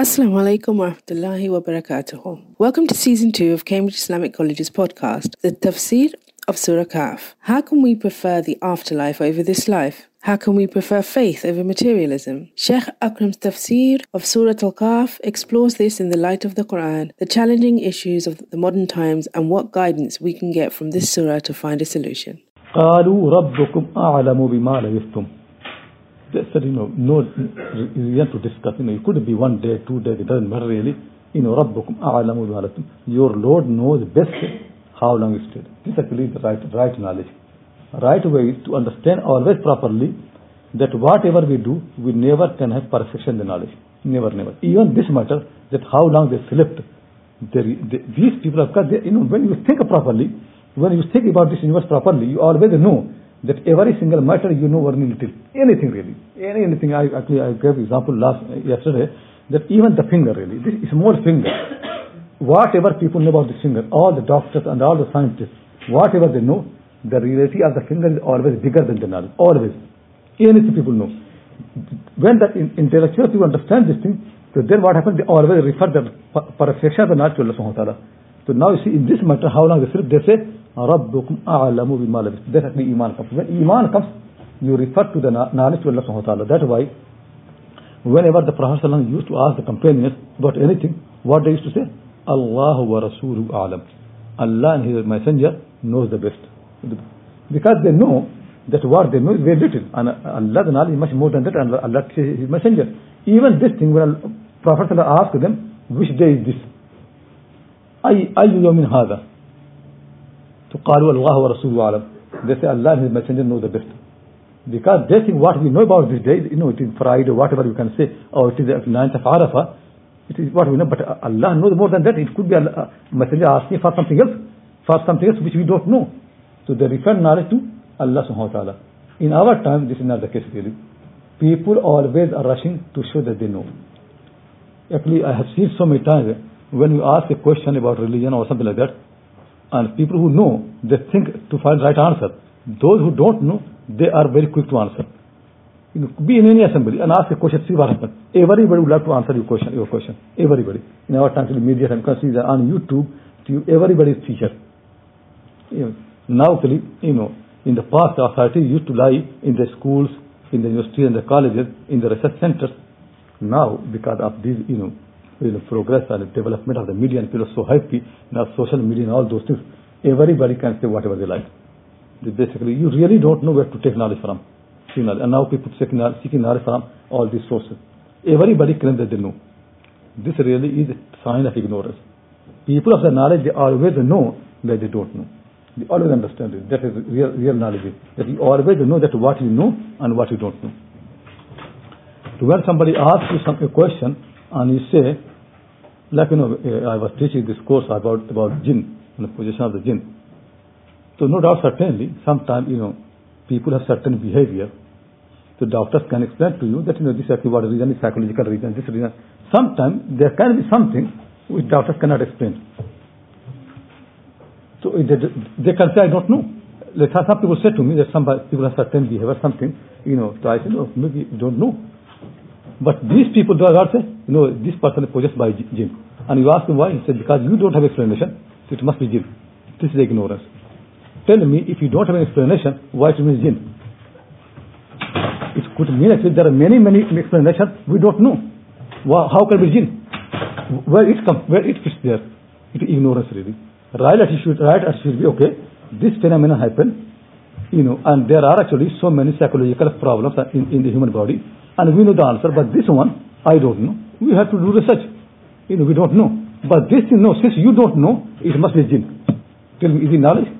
Assalamu alaikum wa rahmatullahi wa barakatuh. Welcome to season two of Cambridge Islamic College's podcast, The Tafsir of Surah Kahf. How can we prefer the afterlife over this life? How can we prefer faith over materialism? Sheikh Akram's tafsir of Surah Al Kahf explores this in the light of the Quran, the challenging issues of the modern times, and what guidance we can get from this surah to find a solution. they said, you know, no reason to discuss. You know, it could be one day, two days, it doesn't matter really. You know, رَبُّكُمْ أَعْلَمُ بِمَا Your Lord knows best how long it stayed. This is actually the right, right knowledge. Right way is to understand always properly that whatever we do, we never can have perfection the knowledge. Never, never. Even this matter, that how long they slept, they, they, these people have got, they, you know, when you think properly, when you think about this universe properly, you always know that every single matter you know very little, anything really, any, anything. I actually I gave example last yesterday that even the finger really, this small finger, whatever people know about this finger, all the doctors and all the scientists, whatever they know, the reality of the finger is always bigger than the knowledge, always. Anything people know. When the intellectual people understand this thing, so then what happens? They always refer the perfection of the knowledge to Allah subhanahu wa ta'ala. So now you see in this matter how long they sleep, they say, ربكم أعلم بما لبث That actually Iman comes. When Iman comes, you refer to the knowledge to Allah subhanahu wa ta'ala. That's why whenever the Prophet used to ask the companions about anything, what they used to say? Allah wa Rasuluhu a'lam. Allah and His Messenger knows the best. Because they know that what they know is very little. And Allah's knowledge is much more than that and Allah is His Messenger. Even this thing, when Prophet asked them, which day is this? أي أي يوم هذا to qalu Allah wa Rasul alam. They say Allah and His Messenger know the best. Because they think what we know about this day, you know, it is Friday, whatever you can say, or it is the ninth of Arafah, it is what we know, but Allah knows more than that. It could be a messenger asking for something else, for something else which we don't know. So they refer knowledge to Allah subhanahu wa ta'ala. In our time, this is not the case really. People always are rushing to show that they know. Actually, I have seen so many times when you ask a question about religion or something like that, and people who know, they think to find right answer. Those who don't know, they are very quick to answer. You know, be in any assembly and ask a question, see what happens. Everybody would love to answer your question. Your question. Everybody. In our time, the media, you can see that on YouTube, to everybody is teacher. You know, now, you know, in the past, authority used to lie in the schools, in the universities and the colleges, in the research centers. Now, because of these, you know, the progress and development of the media and people are so happy now social media and all those things everybody can say whatever they like. Basically you really don't know where to take knowledge from. And now people seeking knowledge from all these sources. Everybody claims that they know. This really is a sign of ignorance. People of the knowledge they always know that they don't know. They always understand it. That is real, real knowledge. That you always know that what you know and what you don't know. So when somebody asks you some, a question and you say like, you know, eh, I was teaching this course about, about jinn and the position of the jinn. So no doubt, certainly, sometimes, you know, people have certain behavior. So doctors can explain to you that, you know, this is what reason is psychological reason, this reason. Sometimes there can be something which doctors cannot explain. So they, they can say, I don't know. Like some people say to me that some people have certain behavior, something, you know, so I say, no, maybe don't know. But these people, they are say, you know, this person is possessed by jinn. And you ask him why? He said, because you don't have explanation, so it must be jinn. This is ignorance. Tell me, if you don't have an explanation, why it means jinn? It could mean actually there are many, many explanations we don't know. How can it be jinn? Where it comes, where it fits there? It is ignorance really. Right attitude, right attitude be okay. This phenomenon happen, you know, and there are actually so many psychological problems in, in the human body and we know the answer, but this one, I don't know. We have to do research. You know, we don't know. But this, you know, since you don't know, it must be jinn. Tell me, is it knowledge?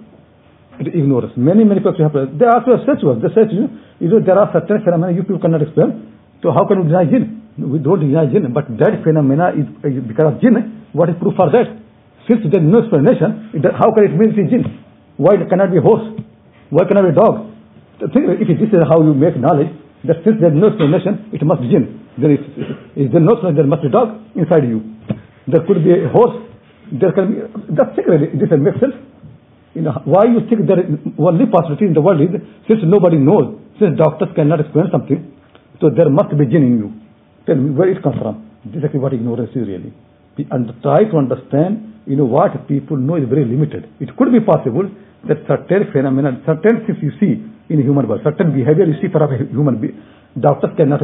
It is ignorance. Many, many people have, they ask us search work. They say you, you know, there are certain phenomena you people cannot explain. So how can we deny jinn? We don't deny jinn, but that phenomena is because of jinn. What is proof for that? Since there is no explanation, how can it mean it is jinn? Why it cannot be horse? Why cannot be dog? If this is how you make knowledge, that since there is no explanation, it must be jinn. There is, is there no explanation, there must be dog inside you. There could be a horse. There can be, that's really, this makes sense. You know, why you think there is only possibility in the world is, since nobody knows, since doctors cannot explain something, so there must be jinn in you. Tell me where it comes from. This is what ignorance is really. And try to understand, you know, what people know is very limited. It could be possible that certain phenomena, certain things you see in human world, certain behavior you see for a human being, doctors cannot,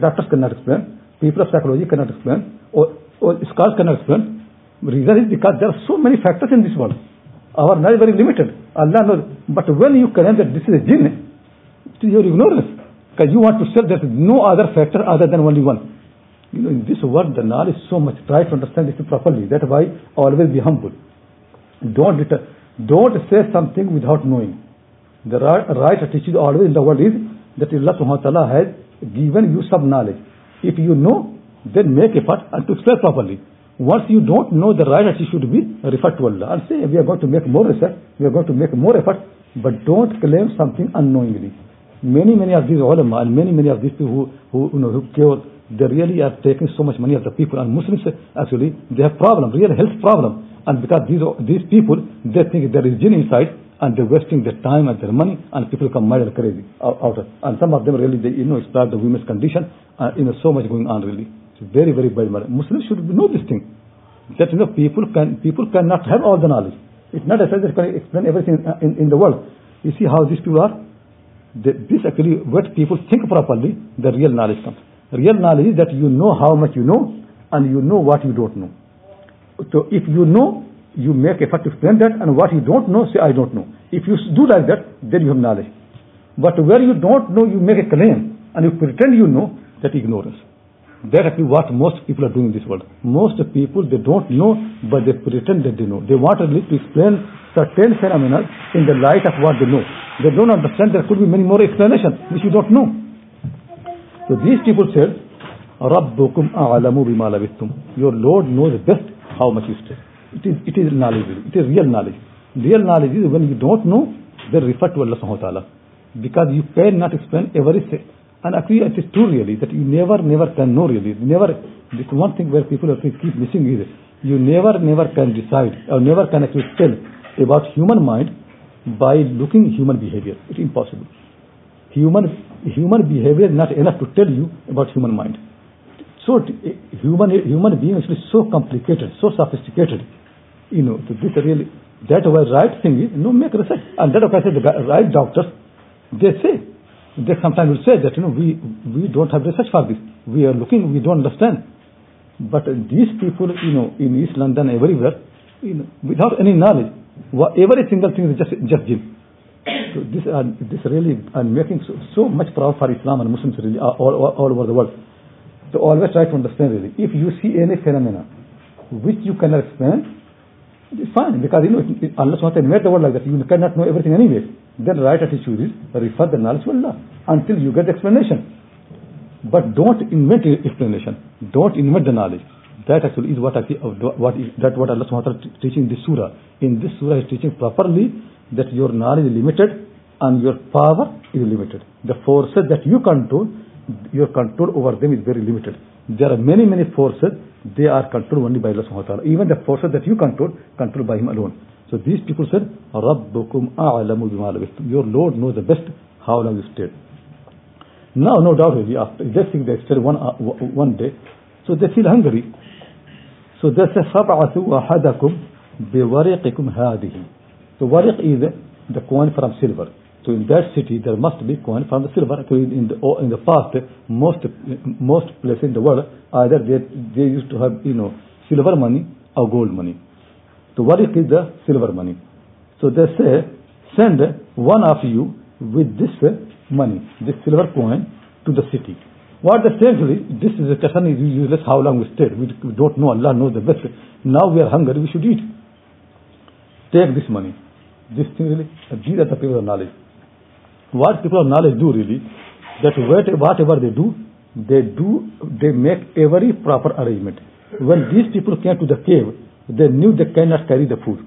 doctors cannot explain, people of psychology cannot explain, or, or scholars cannot explain. Reason is because there are so many factors in this world. Our knowledge is very limited. Allah knows. But when you claim that this is a jinn, it is your ignorance. Because you want to say there is no other factor other than only one. You know, in this world, the knowledge is so much. Try to understand this properly. That's why always be humble. Don't, don't say something without knowing. The right, attitude always in the world is that Allah subhanahu wa ta'ala has given you some knowledge. If you know, then make effort and to explain properly. Once you don't know the right attitude should be, refer to Allah and say, we are going to make more research, we are going to make more effort, but don't claim something unknowingly. Many, many of these ulama and many, many of these people who, who, you know, who cure, they really are taking so much money of the people. And Muslims, actually, they have problem, real health problem. And because these, these people, they think there is jinn inside, and they're wasting their time and their money, and people come mad and crazy out, of And some of them really, they, you know, start the women's condition, and, you know, so much going on really. It's very, very bad matter. Muslims should know this thing. That you know, people can people cannot have all the knowledge. It's not as if they can explain everything in, in the world. You see how these people are? this actually, what people think properly, the real knowledge comes. Real knowledge is that you know how much you know, and you know what you don't know. So if you know, you make effort to explain that, and what you don't know, say I don't know. If you do like that, then you have knowledge. But where you don't know, you make a claim, and you pretend you know, that ignorance. That's actually what most people are doing in this world. Most people, they don't know, but they pretend that they know. They want to explain certain phenomena in the light of what they know. They don't understand there could be many more explanations which you don't know. So these people said, رَبُّكُمْ أَعْلَمُ بِمَا لَبِثْتُمْ Your Lord knows best how much you stay. It is, it is knowledge. It is real knowledge. Real knowledge is when you don't know, then refer to Allah subhanahu wa ta'ala. Because you cannot explain everything and actually, it is true really that you never, never can know really. Never, this one thing where people keep missing is you never, never can decide or never can actually tell about human mind by looking human behavior. It's impossible. Human, human behavior is not enough to tell you about human mind. So human, human being actually so complicated, so sophisticated. You know, so this really, that why right thing is, no, make research. And that why I say the right doctors, they say they sometimes will say that, you know, we, we don't have research for this. We are looking, we don't understand. But these people, you know, in East London, everywhere, you know, without any knowledge, every single thing is just, just jinn. So this, uh, this really, and making so, so much proud for Islam and Muslims really all, all, all over the world. So always try to understand really. If you see any phenomena which you cannot explain, it's fine because you know Allah ta'ala made the world like that. You cannot know everything anyway. Then right attitude is refer the knowledge to Allah until you get explanation. But don't invent explanation. Don't invent the knowledge. That actually is what actually, what is, that what Allah wa ta'ala teaching in this surah. In this surah is teaching properly that your knowledge is limited and your power is limited. The forces that you control, your control over them is very limited. There are many, many forces, they are controlled only by Allah subhanahu wa ta'ala. Even the forces that you control, controlled by Him alone. So these people said, رَبُّكُمْ أَعْلَمُ بِمَا لَبِثْتُمْ Your Lord knows the best how long you stayed. Now, no doubt really, after they think they stayed one, uh, one day, so they feel hungry. So they say, فَبْعَثُوا أَحَدَكُمْ بِوَرِقِكُمْ هَذِهِ So wariq is the coin from silver. So in that city, there must be coin from the silver. In the, in the past, most most places in the world, either they, they used to have, you know, silver money or gold money. So what is the silver money? So they say, send one of you with this money, this silver coin, to the city. What actually, this is a question is useless how long we stayed. We, we don't know, Allah knows the best. Now we are hungry, we should eat. Take this money. This thing really, these are the people of knowledge. What people of knowledge do really, that whatever they do, they do, they make every proper arrangement. When these people came to the cave, they knew they cannot carry the food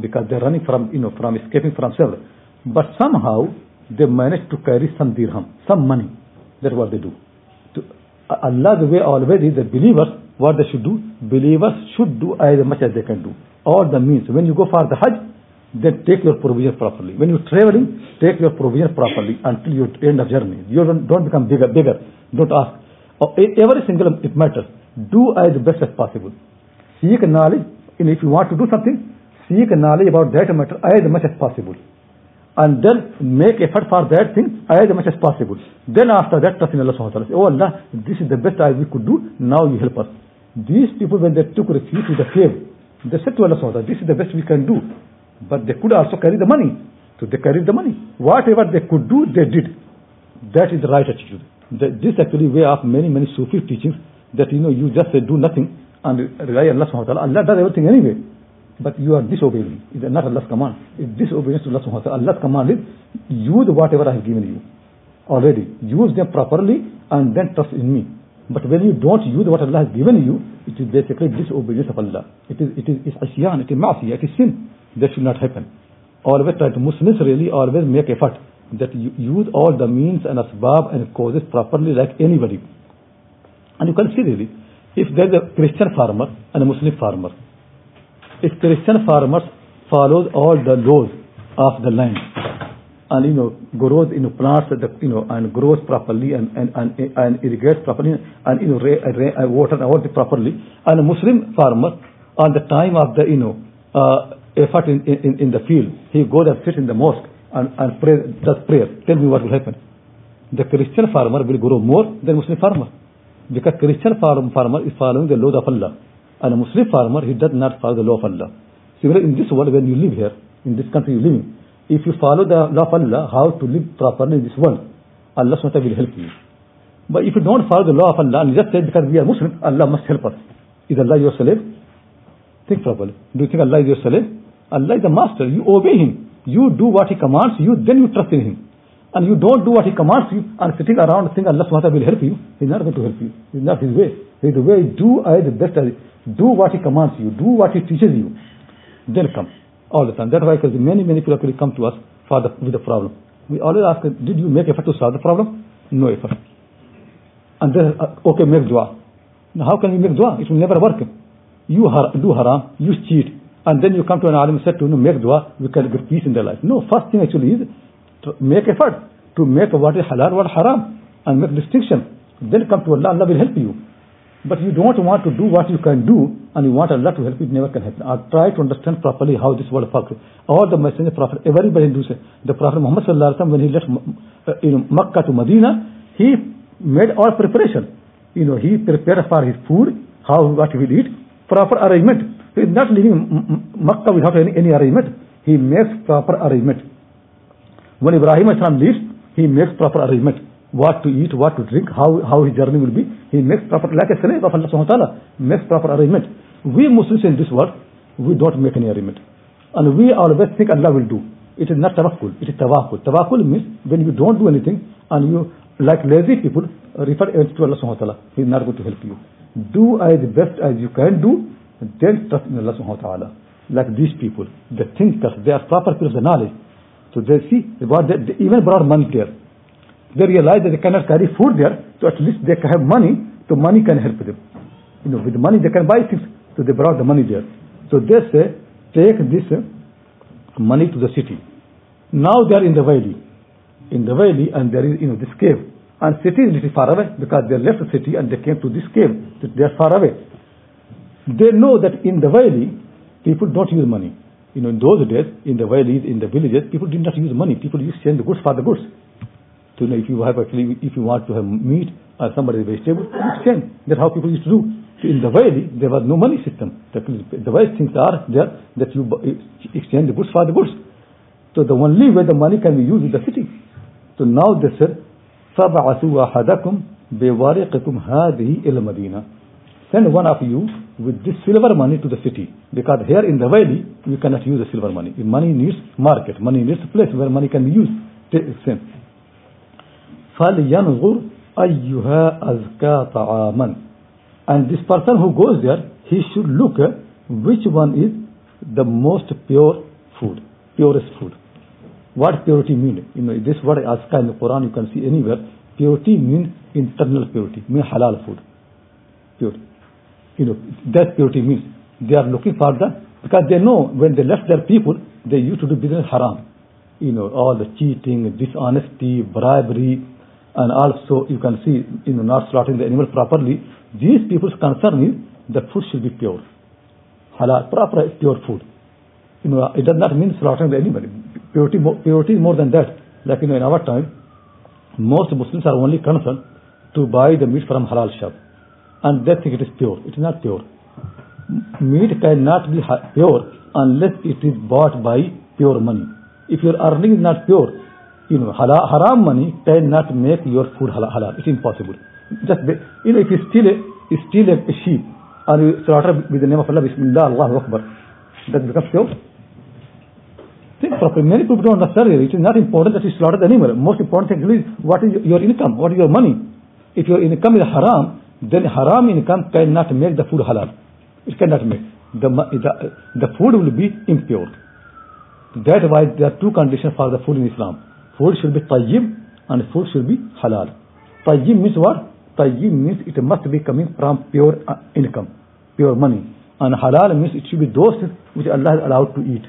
because they're running from, you know, from escaping from cell. But somehow they managed to carry some dirham, some money. That's what they do. To, the way always is believers, what they should do, believers should do as much as they can do. All the means. When you go for the Hajj, then take your provision properly. When you're traveling, take your provision properly until you end of journey. You don't, don't become bigger, bigger. Don't ask, or oh, every single it matters. Do as best as possible. Seek knowledge, and if you want to do something, seek knowledge about that matter as much as possible. And then make effort for that thing as much as possible. Then after that, trust in Allah subhanahu wa ta'ala. Oh Allah, this is the best I we could do, now you help us. These people, when they took refuge to the cave, they said to Allah subhanahu wa ta'ala, this is the best we can do. But they could also carry the money. So they carried the money. Whatever they could do, they did. That is the right attitude. This actually way of many, many Sufi teachings that you know you just do nothing and rely on Allah subhanahu wa ta'ala. Allah does everything anyway. But you are disobeying. It is not Allah's command. It is disobedience to Allah subhanahu wa ta'ala. Allah's command is use whatever I have given you already. Use them properly and then trust in me. But when you don't use what Allah has given you, it is basically disobedience of Allah. It is it is it's asyan, it is ma'asiyah, it is sin. That should not happen. Always try to Muslims really always make effort that you use all the means and asbab and causes properly like anybody. And you can see really, if there is a Christian farmer and a Muslim farmer, if Christian farmers follows all the laws of the land and you know grows you know plants the, you know and grows properly and and and, and irrigates properly and you know ra, ra, water all properly and a Muslim farmer on the time of the you know uh, effort in, in, in the field he goes and sits in the mosque and, and pray, does prayer tell me what will happen the Christian farmer will grow more than Muslim farmer because Christian farm, farmer is following the law of Allah and a Muslim farmer, he does not follow the law of Allah. Similarly, in this world, when you live here, in this country you live in, if you follow the law of Allah, how to live properly in this world, Allah SWT will help you. But if you don't follow the law of Allah and you just say because we are Muslim, Allah must help us. Is Allah your slave? Think properly. Do you think Allah is your slave? Allah is the master. You obey Him. You do what He commands you, then you trust in Him. And you don't do what He commands you and sitting around think Allah SWT will help you. He's not going to help you. It's not His way. His way, do I the best as do what he commands you. Do what he teaches you. Then come. All the time. That's why because many, many people actually come to us for the, with the problem. We always ask, did you make effort to solve the problem? No effort. And then, uh, okay, make dua. Now how can we make dua? It will never work. You do haram, you cheat, and then you come to an alim and say to you, make dua, we can get peace in their life. No, first thing actually is to make effort to make what is halal, what haram, and make distinction. Then come to Allah, Allah will help you. But you don't want to do what you can do and you want Allah to help you, it never can happen. I try to understand properly how this world works. All the messenger prophet, everybody do say. The Prophet Muhammad sallallahu alaihi when he left uh, you know, Makkah to Medina, he made all preparation. You know, he prepared for his food, how what he will eat, proper arrangement. He is not leaving Makkah without any, any arrangement. He makes proper arrangement. When Ibrahim leaves, he makes proper arrangement what to eat, what to drink, how, how his journey will be. He makes proper, like a slave of Allah subhanahu wa ta'ala, makes proper arrangement. We Muslims in this world, we don't make any arrangement. And we always think Allah will do. It is not tawakkul, it is tawakkul. Tawakkul means when you don't do anything and you, like lazy people, refer to Allah subhanahu wa ta'ala. He is not going to help you. Do as best as you can do, then trust in Allah subhanahu wa ta'ala. Like these people, the thinkers, they are proper people of the knowledge. So they see, what they, they even brought money there. They realize that they cannot carry food there, so at least they have money, so money can help them. You know, with money they can buy things, so they brought the money there. So they say, take this uh, money to the city. Now they are in the valley. In the valley, and there is, you know, this cave. And city is little far away, because they left the city and they came to this cave. So They are far away. They know that in the valley, people don't use money. You know, in those days, in the valleys, in the villages, people did not use money. People used to send the goods for the goods to know if you have actually, if you want to have meat or somebody vegetable, exchange. That's how people used to do. So in the valley, there was no money system. The, the way things are there that you exchange the goods for the goods. So the only way the money can be used is the city. So now they said, فَبَعَثُوا أَحَدَكُمْ بِوَارِقِكُمْ هَذِهِ إِلَى مَدِينَةِ Send one of you with this silver money to the city. Because here in the valley, you cannot use the silver money. Money needs market. Money needs a place where money can be used. Send. فَلْيَنْظُرْ أَيُّهَا أَزْكَى طَعَامًا And this person who goes there, he should look which one is the most pure food, purest food. What purity mean? You know, this word azka in the Quran you can see anywhere. Purity means internal purity, means halal food. Purity. You know, that purity means they are looking for that because they know when they left their people, they used to do business haram. You know, all the cheating, dishonesty, bribery, and also you can see, you know, not slaughtering the animal properly. These people's concern is the food should be pure. Halal, proper, pure food. You know, it does not mean slaughtering the animal. Purity, purity is more than that. Like, you know, in our time, most Muslims are only concerned to buy the meat from halal shop. And think it is pure. It is not pure. Meat cannot be pure unless it is bought by pure money. If your earning is not pure, you know, haram money cannot make your food halal. It's impossible. Just, you know, if you steal a, you steal a sheep and you slaughter with the name of Allah, Bismillah, Allahu Akbar, that becomes pure. Think properly. Many people don't understand it. It is not important that you slaughter the animal. Most important thing is what is your income, what is your money. If your income is haram, then haram income cannot make the food halal. It cannot make. The, the, the food will be impure. That's why there are two conditions for the food in Islam. Food should be tayyib and food should be halal. Tayyib means what? Tayyib means it must be coming from pure uh, income, pure money. And halal means it should be those which Allah is allowed to eat,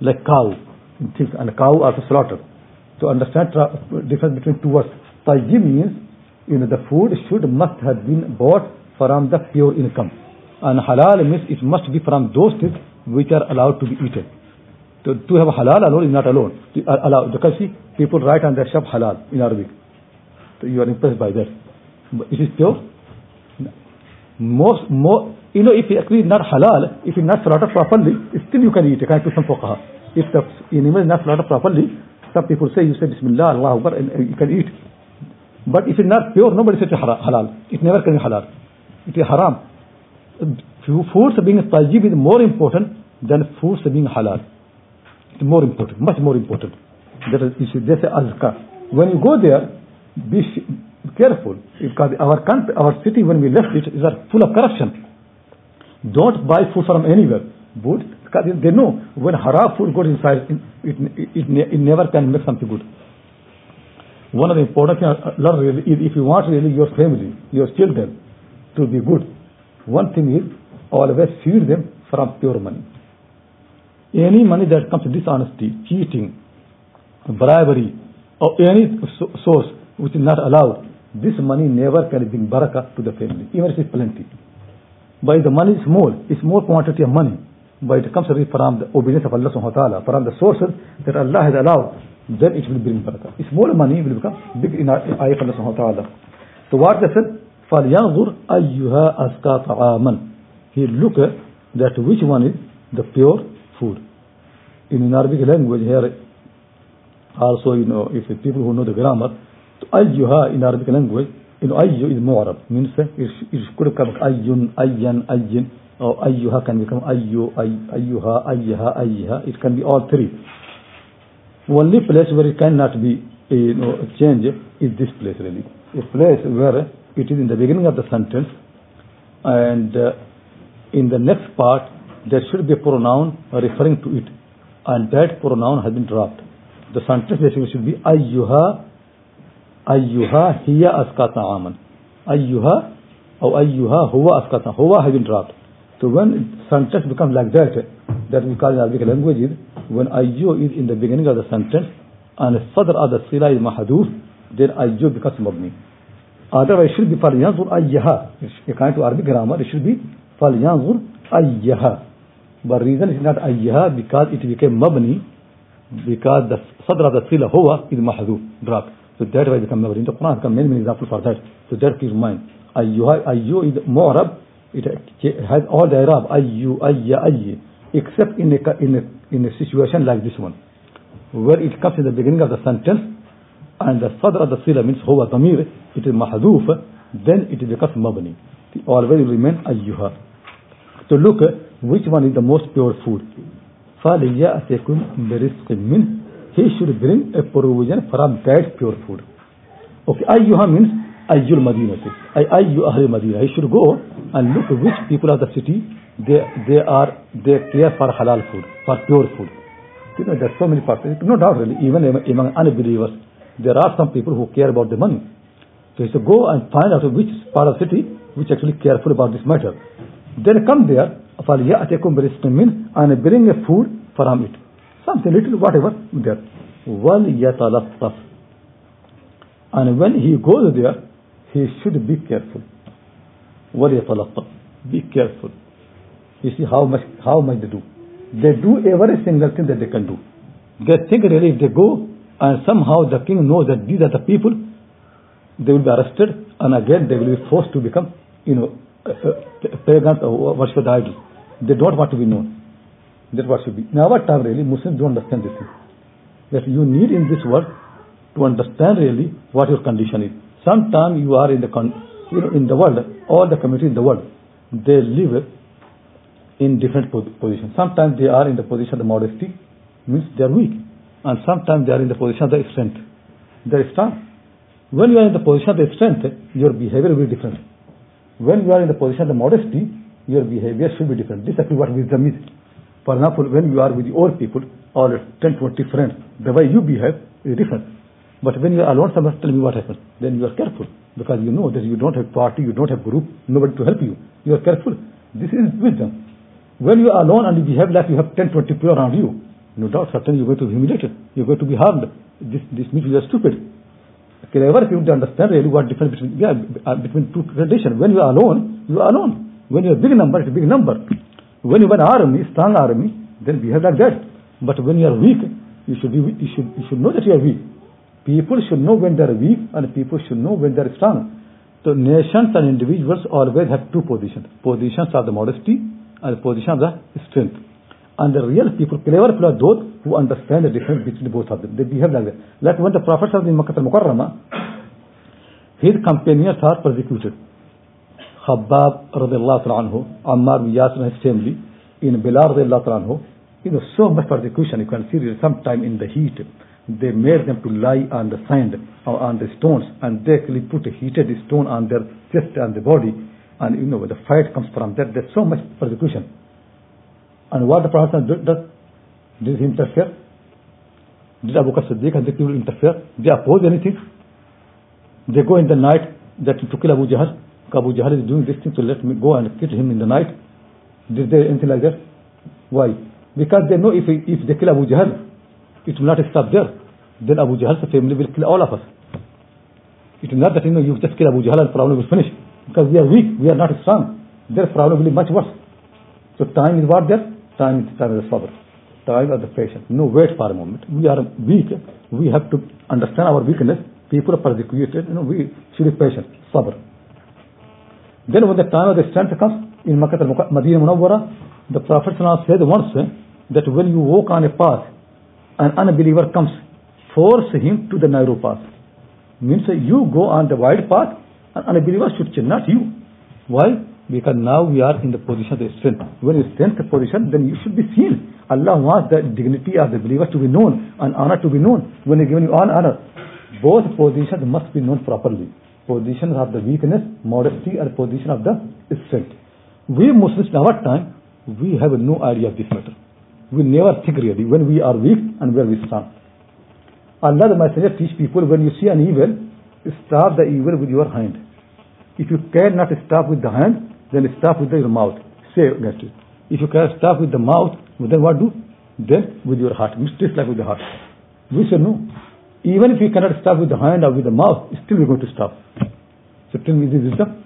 like cow, and cow also slaughter. To understand the difference between two words, tayyib means you know the food should must have been bought from the pure income, and halal means it must be from those things which are allowed to be eaten. To, to have halal alone is not alone. To, uh, allow, because see, people write on their shop halal in Arabic. So you are impressed by that. But it is pure. Most, more, you know, if it actually not halal, if it's not slaughtered properly, still you can eat. It, according to some fuqaha. If the animal is not slaughtered properly, some people say, you say Bismillah, Allah Akbar, and you can eat. But if it's not pure, nobody says it's halal. It never can be halal. It is haram. Foods being tayyib is more important than foods being halal It's more important, much more important. That is, say azka. When you go there, be careful because our country, our city, when we left it, is full of corruption. Don't buy food from anywhere. But they know when haram food goes inside, it, it, it, it never can make something good. One of the important things uh, learn really is if you want really your family, your children to be good, one thing is always feed them from pure money. Any money that comes dishonesty, cheating, bribery, or any source which is not allowed, this money never can bring barakah to the family, even if it's plenty. But the money is small, it's small quantity of money, but it comes from the obedience of Allah subhanahu wa ta'ala, from the sources that Allah has allowed, then it will bring barakah. Small money will become big in ayah Allah subhanahu wa ta'ala. So what they said, فَلْيَنْظُرْ أَيُّهَا أَسْكَى طَعَامًا He look at that which one is the pure food. In Arabic language here, also, you know, if people who know the grammar, ayyuha in Arabic language, you know, ayyu is mu'arab, means it could come ayyun, ayyan, ayyin, or ayyuha can become ayyu, ayyuha, ayyaha, ayyaha. It can be all three. Only place where it cannot be, you know, changed is this place really. A place where it is in the beginning of the sentence and uh, in the next part there should be a pronoun referring to it and that pronoun has been dropped. The sentence basically should be ayyuha ayyuha hiya askata aman. Ayyuha or ayyuha huwa askata. Huwa has been dropped. So when sentence becomes like that, that we call in Arabic language is when ayyu is in the beginning of the sentence and sadr of the sila is mahaduf, then ayyu becomes mabni. Otherwise it should be falyanzur ayyaha. According to Arabic grammar, it should be falyanzur ayyaha. But reason is not ayyaha because it became mabni because the sadr of the sila huwa is mahdhuf, dropped. So that way it become mabni. The Quran, come many, many examples for that. So that in mind. Ayyuha, ayyu is mu'rab. It has all the Arab, ayyu, ayya, ayy. Except in a, in, a, in a situation like this one. Where it comes in the beginning of the sentence and the sadr of the sila means huwa damir, it is mahdhuf, then it becomes mabni. It always will remain ayyuha. So look, which one is the most pure food? فَلِيَأْتِكُمْ بِرِزْقٍ مِّنْ He should bring a provision from that pure food. Okay, ayyuha means ayyul madinati. Ay ayyu ahli madina. He should go and look which people of the city they they are they care for halal food, for pure food. You know, there's so many parts. No doubt really, even among unbelievers, there are some people who care about the money. So he should go and find out which part of the city which actually careful about this matter. Then come there, فَلْيَأْتِكُمْ بِرِزْقٍ مِّنْ and bring a food from it. Something little, whatever, there. وَلْيَتَلَطَّفْ And when he goes there, he should be careful. وَلْيَتَلَطَّفْ Be careful. You see how much, how much they do. They do every single thing that they can do. They think really if they go and somehow the king knows that these are the people, they will be arrested and again they will be forced to become, you know, pagans or worship the idol. They don't want to be known. That's what should be. In our time really, Muslims don't understand this thing. That you need in this world to understand really what your condition is. Sometimes you are in the, con- you know, in the world, all the community in the world, they live in different positions. Sometimes they are in the position of modesty, means they are weak. And sometimes they are in the position of the strength. They are strong. When you are in the position of the strength, your behavior will be different. When you are in the position of the modesty, your behavior should be different. This is actually what wisdom is. For example, when you are with old people, or 10, 20 friends, the way you behave is different. But when you are alone somewhere, tell me what happens. Then you are careful because you know that you don't have party, you don't have group, nobody to help you. You are careful. This is wisdom. When you are alone and you behave like you have 10, 20 people around you, no doubt certainly you're going to be humiliated. You're going to be harmed. This, this means you are stupid. Clever people to understand really what difference between, yeah, uh, between two conditions. When you are alone, you are alone. When you are a big number, it's a big number. When you are an army, strong army, then behave like that. But when you are weak, you should, be, you should, you should know that you are weak. People should know when they are weak and people should know when they are strong. So nations and individuals always have two positions. Positions are the modesty and the position of the strength. And the real people, clever people are those who understand the difference between both of them. They behave like that. Like when the Prophet in Makkah al-Mukarramah, his companions are persecuted. Khabbab radiallahu anhu, Ammar bin Yasir and his family, in Bilal radiallahu anhu, you know, so much persecution. You can see sometime in the heat, they made them to lie on the sand or on the stones and they actually put a heated stone on their chest and the body and you know the fight comes from that. There's so much persecution. And what the Prophet does, did he interfere? Did Abu Bakr Siddiq and the people interfere? They oppose anything? They go in the night that to kill Abu Jahl. Abu Jahl is doing this thing to let me go and kill him in the night. Did they anything like that? Why? Because they know if, if they kill Abu Jahl, it will not stop there. Then Abu Jahl's family will kill all of us. It is not that you know you just kill Abu Jahl and the problem will finish. Because we are weak, we are not strong. Their problem will be much worse. So time is what there? Time is time is the sabr. Time of the patience. No, wait for a moment. We are weak. We have to understand our weakness. People are persecuted. You know, we should be patient. Sabr. Then when the time of the strength comes, in Makkah al-Madinah Munawwara, the Prophet said once that when you walk on a path, an unbeliever comes, force him to the narrow path. Means you go on the wide path, an unbeliever should not you. Why? Because now we are in the position of the strength. When you strength the position, then you should be seen. Allah wants the dignity of the believer to be known and honor to be known. When He given you honor, both positions must be known properly. Positions of the weakness, modesty, and position of the strength. We Muslims in our time, we have no idea of this matter. We never think really when we are weak and when we strong. Allah the Messenger teach people when you see an evil, stop the evil with your hand. If you cannot stop with the hand, then stop with your mouth. Say against it. If you can stop with the mouth, then what do? Then with your heart. Just like with the heart. We say no. Even if you cannot stop with the hand or with the mouth, still we're going to stop. So tell me this wisdom.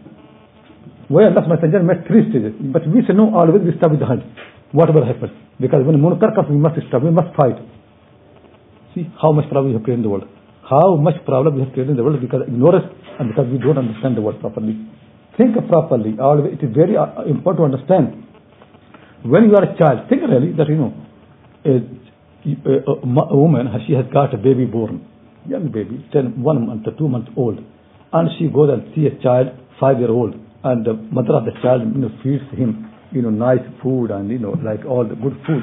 Why Allah's Messenger made three stages. But we say no, always we stop with the hand. Whatever happens. Because when munkar comes, we must stop. We must fight. See how much problem we have created in the world how much problem we have created in the world because ignorance and because we don't understand the world properly. Think properly. Always, it is very uh, important to understand. When you are a child, think really that you know, a, a, woman she has got a baby born, young baby, ten, one month or two months old, and she goes and see a child five year old, and the mother of the child you know feeds him you know nice food and you know like all the good food.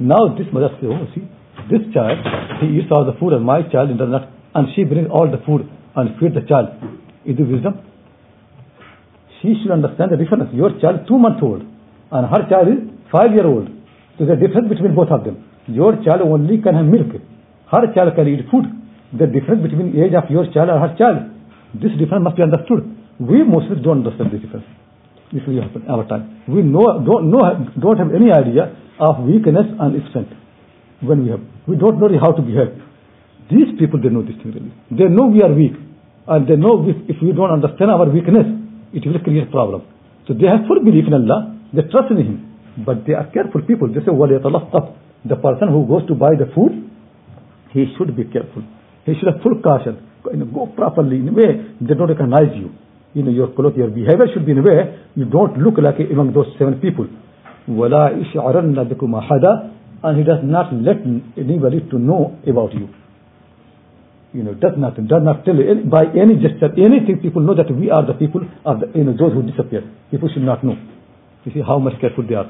Now this mother says, oh see this child, he eats all the food and my child does not, and she brings all the food and feeds the child. Is it wisdom? She should understand the difference. Your child two months old and her child is five year old. So there's a difference between both of them. Your child only can have milk. Her child can eat food. The difference between age of your child and her child. This difference must be understood. We Muslims don't understand this difference. This will happen our time. We know, don't, know, don't have any idea of weakness and strength when we have. We don't know how to behave. These people, they know this thing really. They know we are weak. And they know if, if we don't understand our weakness, it will create problem. So they have full belief in Allah. They trust in Him. But they are careful people. They say, وَلْيَتَلَطَّفْ The person who goes to buy the food, he should be careful. He should have full caution. You know, go properly in a way they don't recognize you. You know, your clothes, your behavior should be in a way you don't look like among those seven people. وَلَا إِشْعَرَنَّ بِكُمْ أَحَدًا And he does not let anybody to know about you. You know, does not, does not tell any, by any gesture, anything people know that we are the people of the, you know, those who disappear. People should not know. You see how much careful they are.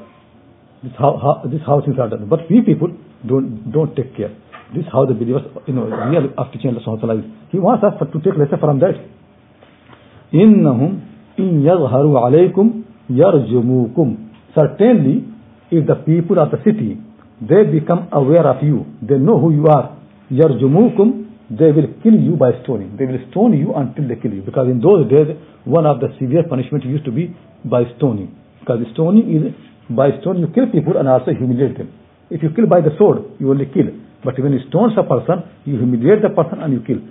This how, how this how things are done. But we people don't don't take care. This how the believers, you know, real after teaching Allah subhanahu wa ta'ala He wants us to take lesson from that. إِنَّهُمْ إِن يَظْهَرُوا عَلَيْكُمْ يَرْجُمُوكُمْ Certainly, if the people of the city, they become aware of you. They know who you are. Yarjumukum, they will kill you by stoning. They will stone you until they kill you. Because in those days, one of the severe punishment used to be by stoning. Because stoning is, by stone you kill people and also humiliate them. If you kill by the sword, you only kill. But when you stone a person, you humiliate the person and you kill.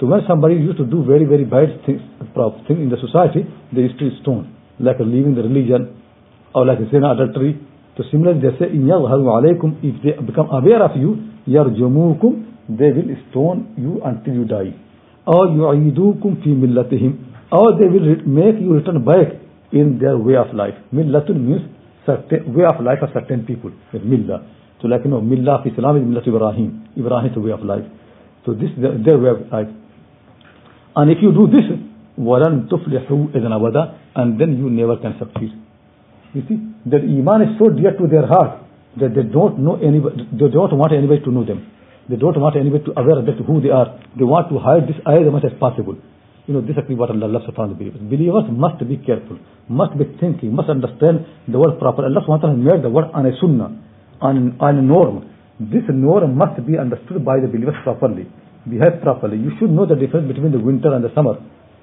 So when somebody used to do very, very bad things, thing in the society, they used to stone. Like leaving the religion, or like sin, adultery, So similarly, they say, إِن alaykum, If they become aware of you, يَرْجُمُوكُمْ they will stone you until you die. Or يُعِيدُوكُمْ فِي مِلَّتِهِمْ Or they will make you return back in their way of life. Millatun means certain way of life of certain people. Millah. So like you know, Millah of Islam is Millat Ibrahim. Ibrahim is the way of life. So this is their, their way of life. And if you do this, وَلَن تُفْلِحُوا إِذْنَ أَبَدًا And then you never can succeed. You see, that Iman is so dear to their heart that they don't know anybody, they don't want anybody to know them. They don't want anybody to aware that who they are. They want to hide this ayah as much as possible. You know, this is what Allah loves upon the believers. Believers must be careful, must be thinking, must understand the word proper. Allah wa ta'ala made the word on a sunnah, on, on a norm. This norm must be understood by the believers properly. Behave properly. You should know the difference between the winter and the summer.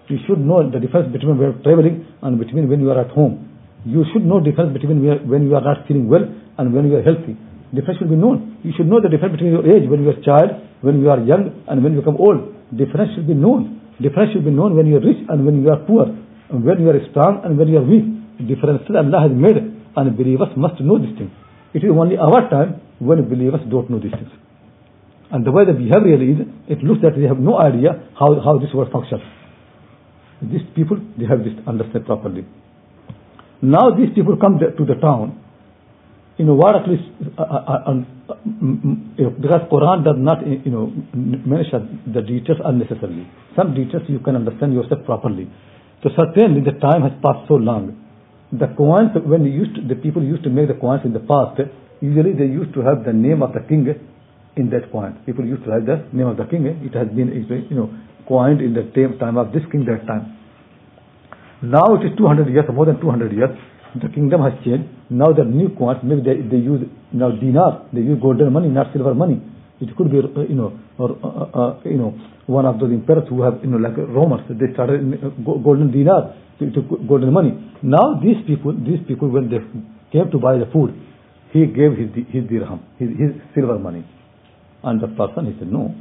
You should know the difference between when you are traveling and between when you are at home. You should know the difference between when you are not feeling well and when you are healthy. Difference should be known. You should know the difference between your age when you are child, when you are young, and when you become old. Difference should be known. Difference should be known when you are rich and when you are poor, and when you are strong and when you are weak. Differences Allah has made, and believers must know these things. It is only our time when believers don't know these things. And the way they behave really is, it looks that they have no idea how, how this world functions. These people, they have this understood properly. Now these people come to the town you know, what at least, uh, uh, uh, because Quran does not, you know, mention the details unnecessarily. Some details you can understand yourself properly. So certainly the time has passed so long. The coins, when used to, the people used to make the coins in the past, usually they used to have the name of the king in that coin. People used to have the name of the king. It has been, you know, coined in the time of this king that time. Now it is 200 years, more than 200 years the kingdom has changed. Now the new coins, maybe they, they use now dinar, they use golden money, not silver money. It could be, uh, you know, or uh, uh, you know, one of those emperors who have, you know, like Romans, they started uh, golden dinar, to golden money. Now these people, these people, when they came to buy the food, he gave his his dirham, his, his silver money, and the person he said, no,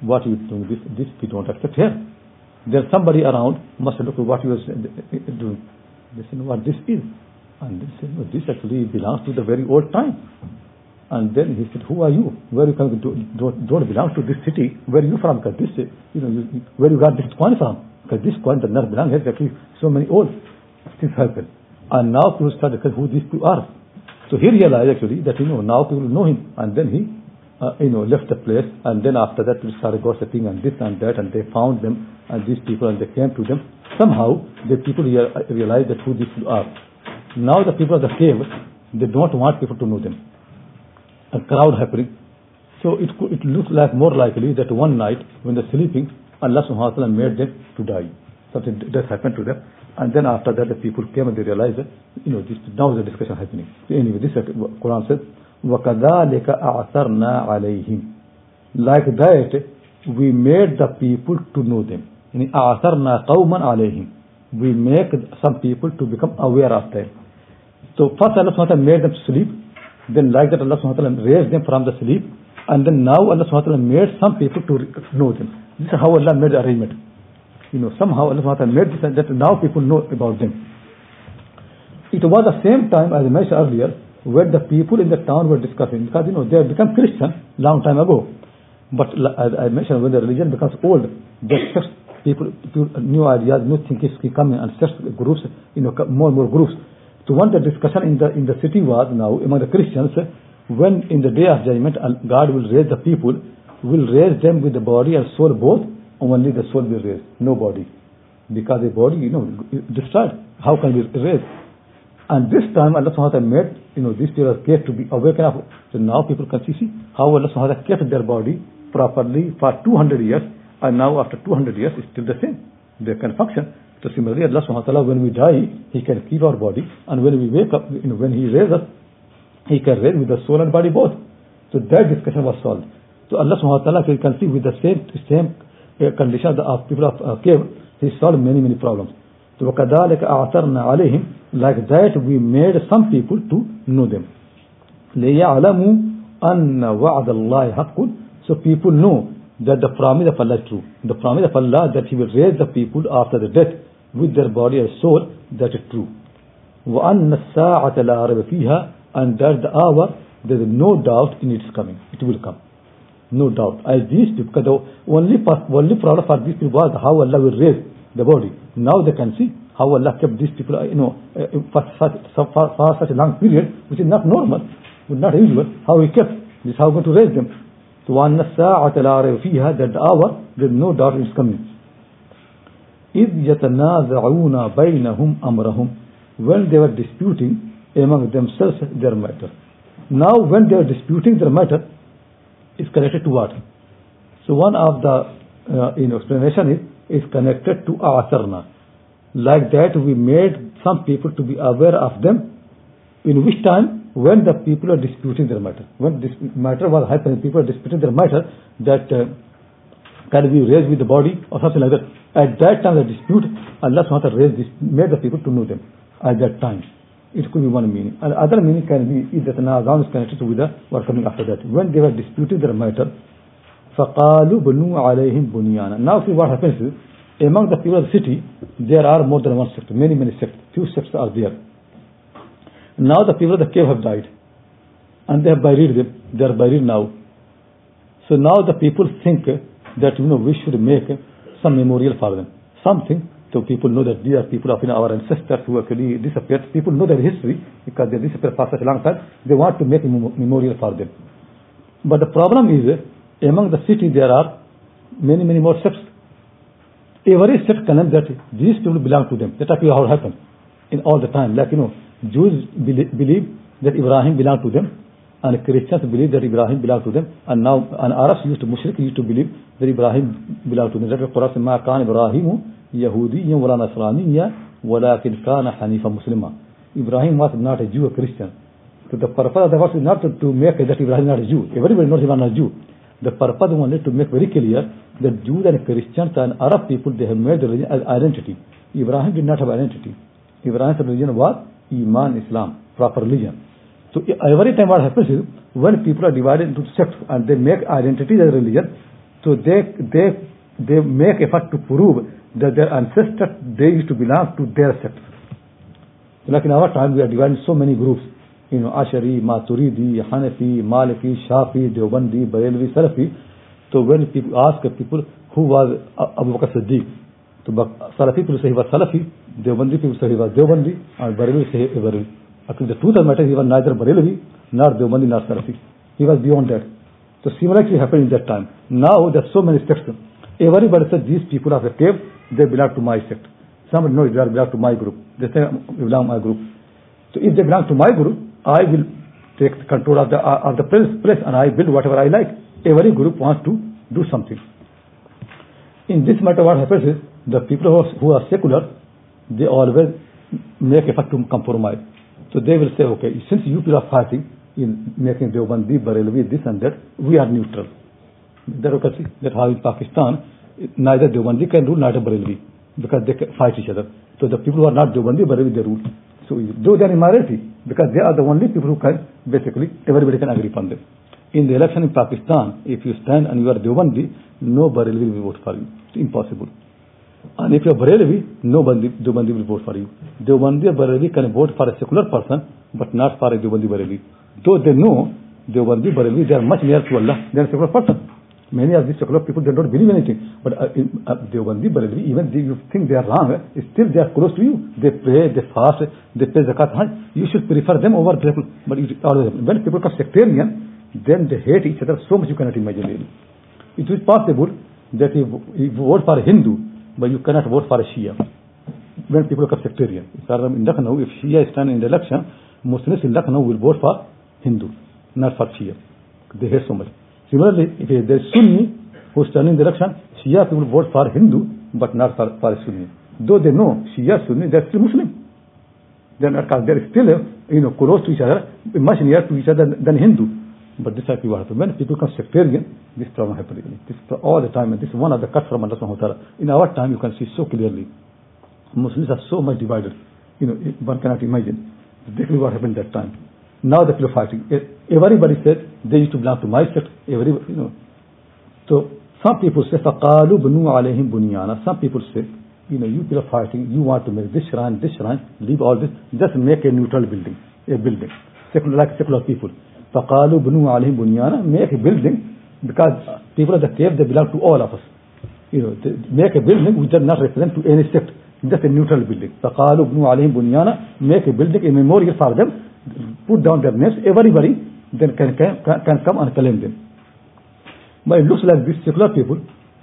what you doing? This this we don't accept here. There's somebody around must look at what you are doing. They said, what this is? And they said, no, this actually belongs to the very old time. And then he said, who are you? Where you come? Don't, don't belong to this city. Where are you from? Because this, you know, you, where you got this coin from? Because this coin does not belong here. Actually, so many old things happen. And now people start to who these people are. So he realized actually that, you know, now people know him. And then he, uh, you know, left the place. And then after that, people started gossiping and this and that. And they found them and these people and they came to them Somehow, the people here realize that who these people are. Now the people of the cave, they don't want people to know them. A crowd happening. So it, it looks like more likely that one night when they're sleeping, Allah subhanahu wa ta'ala made them to die. Something does happen to them. And then after that the people came and they realized that, you know, this, now the discussion happening. So anyway, this Quran says, وَكَذَلِكَ أَعْثَرْنَا عَلَيْهِمْ Like that, we made the people to know them. يعني أعثرنا قوما عليهم we make some people to become aware of them so first Allah SWT made them sleep then like that Allah SWT raised them from the sleep And then now Allah subhanahu wa ta'ala made some people to know them. This is how Allah made the arrangement. You know, somehow Allah subhanahu wa ta'ala made this that now people know about them. It was the same time as I mentioned earlier where the people in the town were discussing because you know they have become Christian long time ago. But as I mentioned, when the religion becomes old, the sex people, people new ideas, new thinkings keep coming, and sex groups, you know, more and more groups. So one the discussion in the in the city was now among the Christians when in the day of judgment God will raise the people, will raise them with the body and soul both, only the soul will raise, no body. Because the body, you know, destroyed. How can we raise? And this time Allah subhanahu wa ta'ala made, you know, these people are to be awakened up. So now people can see, see how Allah subhanahu wa ta'ala kept their body properly for 200 years and now after 200 years it's still the same. They can function. So similarly Allah subhanahu wa ta'ala when we die, He can keep our body and when we wake up, you know, when He raises us, He can raise with the soul and body both. So that discussion was solved. So Allah subhanahu wa ta'ala can see with the same, same uh, condition of people of uh, cave, He solved many, many problems. وَكَذَلِكَ أَعْتَرْنَا عَلَيْهِمْ Like that we made some people to know them. لِيَعْلَمُوا أَنَّ وَعْدَ اللَّهِ حَقٌّ so people know that the promise of Allah is true. The promise of Allah that He will raise the people after the death with their body and soul, that is true. وَأَنَّ السَّاعَةَ لَا رَيْبَ فِيهَا And that the hour, there is no doubt in its coming. It will come. No doubt. As these people, because the only, only problem for these people was how Allah will raise the body. Now they can see how Allah kept these people, you know, uh, for such, for, for such a long period, which is not normal, not usual, how He kept. This is how going to raise them. وأن الساعة لا ريب فيها that hour there is no doubt is coming إذ يتنازعون بينهم أمرهم when they were disputing among themselves their matter now when they are disputing their matter is connected to what so one of the uh, in explanation is is connected to asarna like that we made some people to be aware of them in which time when the people are disputing their matter, when this matter was happening, people are disputing their matter, that uh, can be raised with the body or something like that. At that time, the dispute, Allah SWT raised this, made the people to know them at that time. It could be one meaning. And other meaning can be that Nazam is connected with the what coming after that. When they were disputing their matter, فَقَالُوا بُنُوا عَلَيْهِمْ بُنْيَانًا Now see what happens is, among the people of the city, there are more than one sect, many, many sects. Few sects are there. Now the people of the cave have died. And they have buried them. They are buried now. So now the people think that, you know, we should make some memorial for them. Something so people know that these are people of you know, our ancestors who actually disappeared. People know their history because they disappeared for such a long time. They want to make a memorial for them. But the problem is, among the city there are many, many more sects. Every sect claims that these people belong to them. That's how it happened in all the time. Like, you know, Jews believe that Ibrahim belonged to them, and Christians believe that Ibrahim belonged to them, and now and Arabs used to mushrik used to believe that Ibrahim belonged to them. That the Quran says, "Ma kan Ibrahim Yahudiyyan wala Nasraniyyan, walakin kana Hanifa Muslima." Ibrahim was not a Jew, a Christian. So the purpose of the verse is not to, to make that Ibrahim not a Jew. Everybody knows he was not a Jew. The purpose wanted to make very clear that Jews and Christians and Arab people they have made religion as identity. Ibrahim did not have identity. Ibrahim's religion was Iman, Islam, proper religion. So every time what happens is when people are divided into sects and they make identity as religion, so they they they make effort to prove that their ancestors they used to belong to their sect. Like in our time we are divided in so many groups, you know, Ashari, Maturidi, Hanafi, Maliki, Shafi, Deobandi, Barelvi, Salafi. So when people ask people who was Abu Bakr Siddiq, so Salafi people say he was Salafi, Deobandi people say he was Deobandi, and Barelvi say he was Barelvi. Actually, the truth of the matter, he was neither Barelvi, nor Deobandi, nor Salafi. He was beyond that. So similar thing happened in that time. Now there are so many sects. Everybody said these people are a cave, they belong to my sect. Somebody knows they belong to my group. They say they belong to my group. So if they belong to my group, I will take control of the uh, of the place, place and I build whatever I like. Every group wants to do something. In this matter, what happens is the people who are, who are secular, they always make effort to compromise. So they will say, okay, since you people are fighting in making Deobandi, Barelvi, this and that, we are neutral. That okay, see, that how in Pakistan, neither Deobandi can rule, neither Barelvi, because they fight each other. So the people who are not Deobandi, Barelvi, they rule. So though they are in minority, because they are the only people who can, basically, everybody can agree upon them. In the election in Pakistan, if you stand and you are Deobandi, no Barelvi will vote for you. It's impossible. And if you are Barelvi, no Deobandi will vote for you. Deobandi or Barelvi can vote for a secular person, but not for a Deobandi Barelvi. Though they know Deobandi Barelvi, they are much nearer to Allah than a secular person. Many of these secular people, they don't believe anything. But uh, in, uh, Deobandi Barelvi, even they, you think they are wrong, still they are close to you. They pray, they fast, they pay zakat. You should prefer them over the people. But it always, when people become sectarian, then they hate each other so much you cannot imagine. It is possible that if you vote for a Hindu, but you cannot vote for a Shia. When people become sectarian. In Lucknow, if Shia stand in the election, Muslims in Lucknow will vote for Hindu, not for Shia. They hate so much. Similarly, if there is Sunni who is turning in the election, Shia people vote for Hindu, but not for, for Sunni. Though they know Shia, Sunni, they are still Muslim. They are, they are still, you know, close to each other, much nearer to each other than Hindu. But this actually what happens. When people become sectarian, this problem happens. This all the time, and this is one of the cuts from Allah subhanahu. In our time, you can see so clearly. Muslims are so much divided. You know, one cannot imagine. Exactly what happened that time. Now the people are fighting. Everybody said they used to belong to my sect. Everybody, you know. So some people say, فَقَالُوا بُنُوا عَلَيْهِمْ بُنْيَانًا Some people say, you know, you people are fighting, you want to make this shrine, this shrine, leave all this, just make a neutral building, a building, secular, like secular people. فقالوا بنوا عليهم بنيانا make a building because people of the cave they belong to all of us you know make a building which does not represent to any sect just a neutral building فقالوا بنوا عليهم بنيانا make a building a memorial for them put down their names everybody then can, can, can come and claim them but it looks like these secular people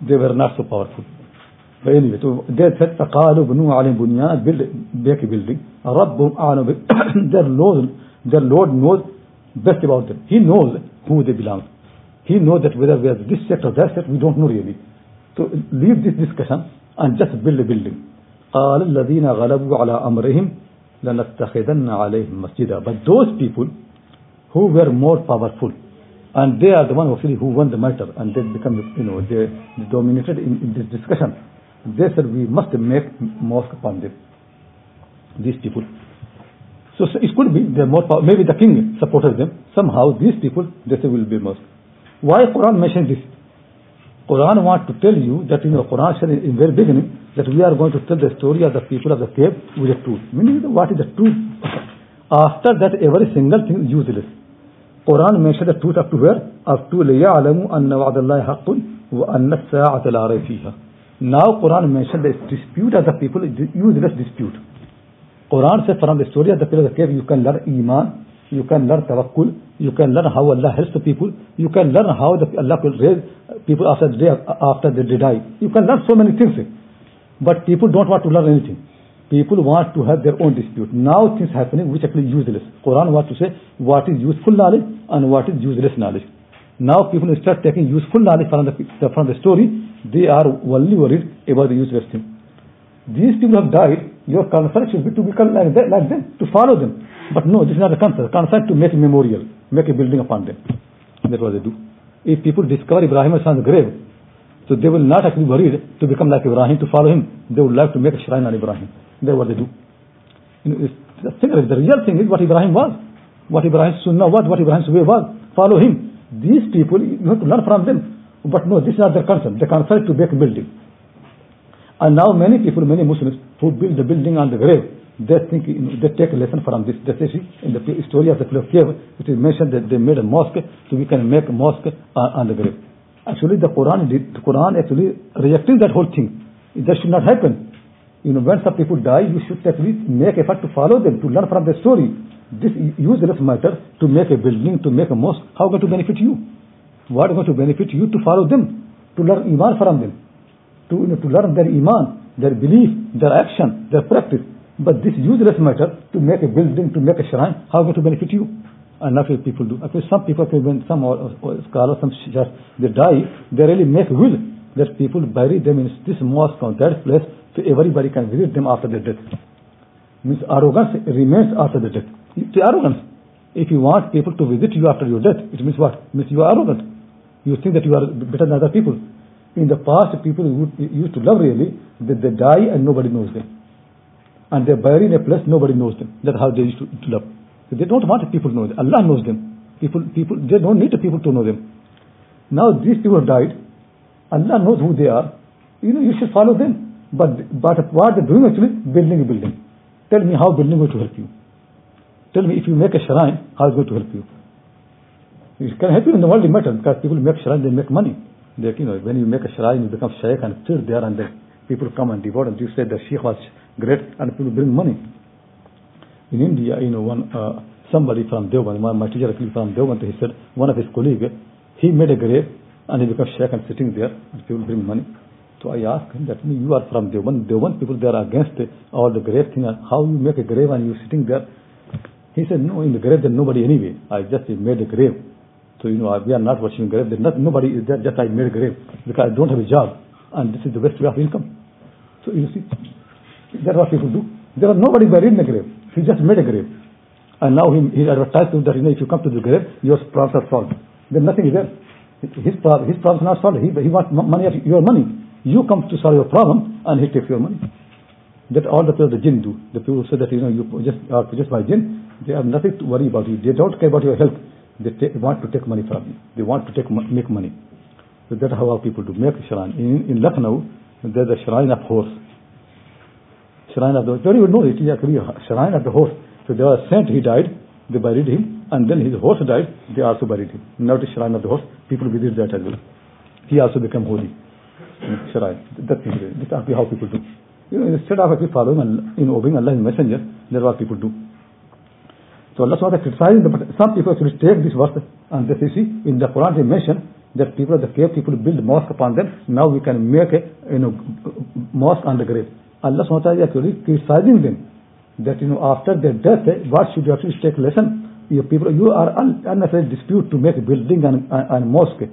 they were not so powerful but anyway so they said فقالوا بنوا عليهم بنيانا build make a building ربهم أعلم their Lord their Lord knows best about them. He knows who they belong. He knows that whether we are this sect or that sect, we don't know really. So leave this discussion and just build a building. قال الذين غلبوا على أمرهم لنتخذن عليهم مسجدا But those people who were more powerful and they are the one actually who won the matter and they become, you know, they, they dominated in, in this discussion. They said we must make mosque upon them. These people. So it could be they're more power. Maybe the king supported them. Somehow these people, they say will be most. Why Quran mentioned this? Quran want to tell you that in the Quran said in very beginning that we are going to tell the story of the people of the cave with the truth. Meaning what is the truth? After that every single thing is useless. Quran mentioned the truth up to where? Up to لِيَعْلَمُوا أَنَّ وَعْدَ اللَّهِ حَقٌّ وَأَنَّ السَّاعَةَ لَا رَيْبَ فِيهَا Now Quran mentioned the dispute of the people, useless dispute. Quran says from the story of the pillar of the cave, you can learn Iman, you can learn Tawakkul, you can learn how Allah helps the people, you can learn how the, Allah will raise people after, the after they die. You can learn so many things. But people don't want to learn anything. People want to have their own dispute. Now things happening which actually useless. Quran wants to say what is useful knowledge and what is useless knowledge. Now people start taking useful knowledge from the, from the story. They are only worried about the useless thing. These people have died your concern should be to become like, that, like them, to follow them. But no, this is not a concern. Concern to make a memorial, make a building upon them. That's what they do. If people discover Ibrahim's son's grave, so they will not actually worried to become like Ibrahim, to follow him. They would like to make a shrine on Ibrahim. That's what they do. You know, the, thing, the real thing is what Ibrahim was. What Ibrahim's sunnah was, what Ibrahim's way was. Follow him. These people, you have to learn from them. But no, this is not their concern. Their concern to make a building. And now many people, many Muslims who build the building on the grave, they think, they take a lesson from this. They say, in the story of the Pillar Cave, it is mentioned that they made a mosque, so we can make a mosque on, the grave. Actually, the Quran, the Quran actually rejecting that whole thing. That should not happen. You know, when some people die, you should actually make effort to follow them, to learn from their story. This useless matter to make a building, to make a mosque, how going to benefit you? What is going to benefit you to follow them, to learn iman from them? to, you know, to learn their iman, their belief, their action, their practice. But this useless matter, to make a building, to make a shrine, how going to benefit you? And not what people do. Actually, some people, when some or, or scholars, some just they die, they really make will that people bury them in this mosque or that place, so everybody can visit them after their death. Means arrogance remains after the death. It's arrogance. If you want people to visit you after your death, it means what? It means you are arrogant. You think that you are better than other people. In the past, people used to love really, that they die and nobody knows them. And they're buried in a place nobody knows them. That's how they used to, to love. So they don't want people to know them. Allah knows them. People, people, they don't need the people to know them. Now these people died. Allah knows who they are. You know, you should follow them. But, but what they're doing actually, building a building. Tell me how building is going to help you. Tell me if you make a shrine, how it's going to help you. It can help you in the worldly matter because people make shrine, they make money. They, you know, when you make a shrine, you become shaykh and sit there and then people come and devote and you say the sheikh was great and people bring money. In India, you know, one, uh, somebody from Deoband, my, my teacher actually from Deoband, he said one of his colleagues, he made a grave and he became sheikh and sitting there and people bring money. So I asked him that you are from Deoband, Deoband people they are against all the grave thing how you make a grave and you sitting there. He said, no, in the grave there's nobody anyway. I just made a grave. So, you know, we are not worshiping grave. There's not, nobody is there, just I made a grave because I don't have a job and this is the best way of income. So you see, that's what people do. There was nobody buried in the grave. He just made a grave. And now he, he advertised that, you know, if you come to the grave, your problems are solved. Then nothing is there. His, problem, his problems are not solved. He, he wants money your money. You come to solve your problem and he takes your money. That all the people the jinn do. The people say that, you know, you just uh, are possessed by jinn. They have nothing to worry about you. They don't care about your health. They take, want to take money from you. They want to take make money. So that's how our people do. Make shrine. In, in Lucknow, there's a shrine of horse. Shrine of the horse. Very well know it. Is actually a shrine of the horse. So there was a saint, he died. They buried him. And then his horse died. They also buried him. Now the shrine of the horse. People visit that as well. He also became holy. Shrine. That's That's how people do. You know, instead of actually following and know, obeying Allah's messenger, that's what people do. So Allah wa criticizing the, but some people actually take this verse and they see, in the Quran they mention that people the cave, people build mosque upon them. Now we can make a you know mosque on the grave. Allah ta'ala is actually criticizing them that you know after their death, eh, what should you actually take lesson? You people, you are un, unnecessary dispute to make building and, and, and mosque.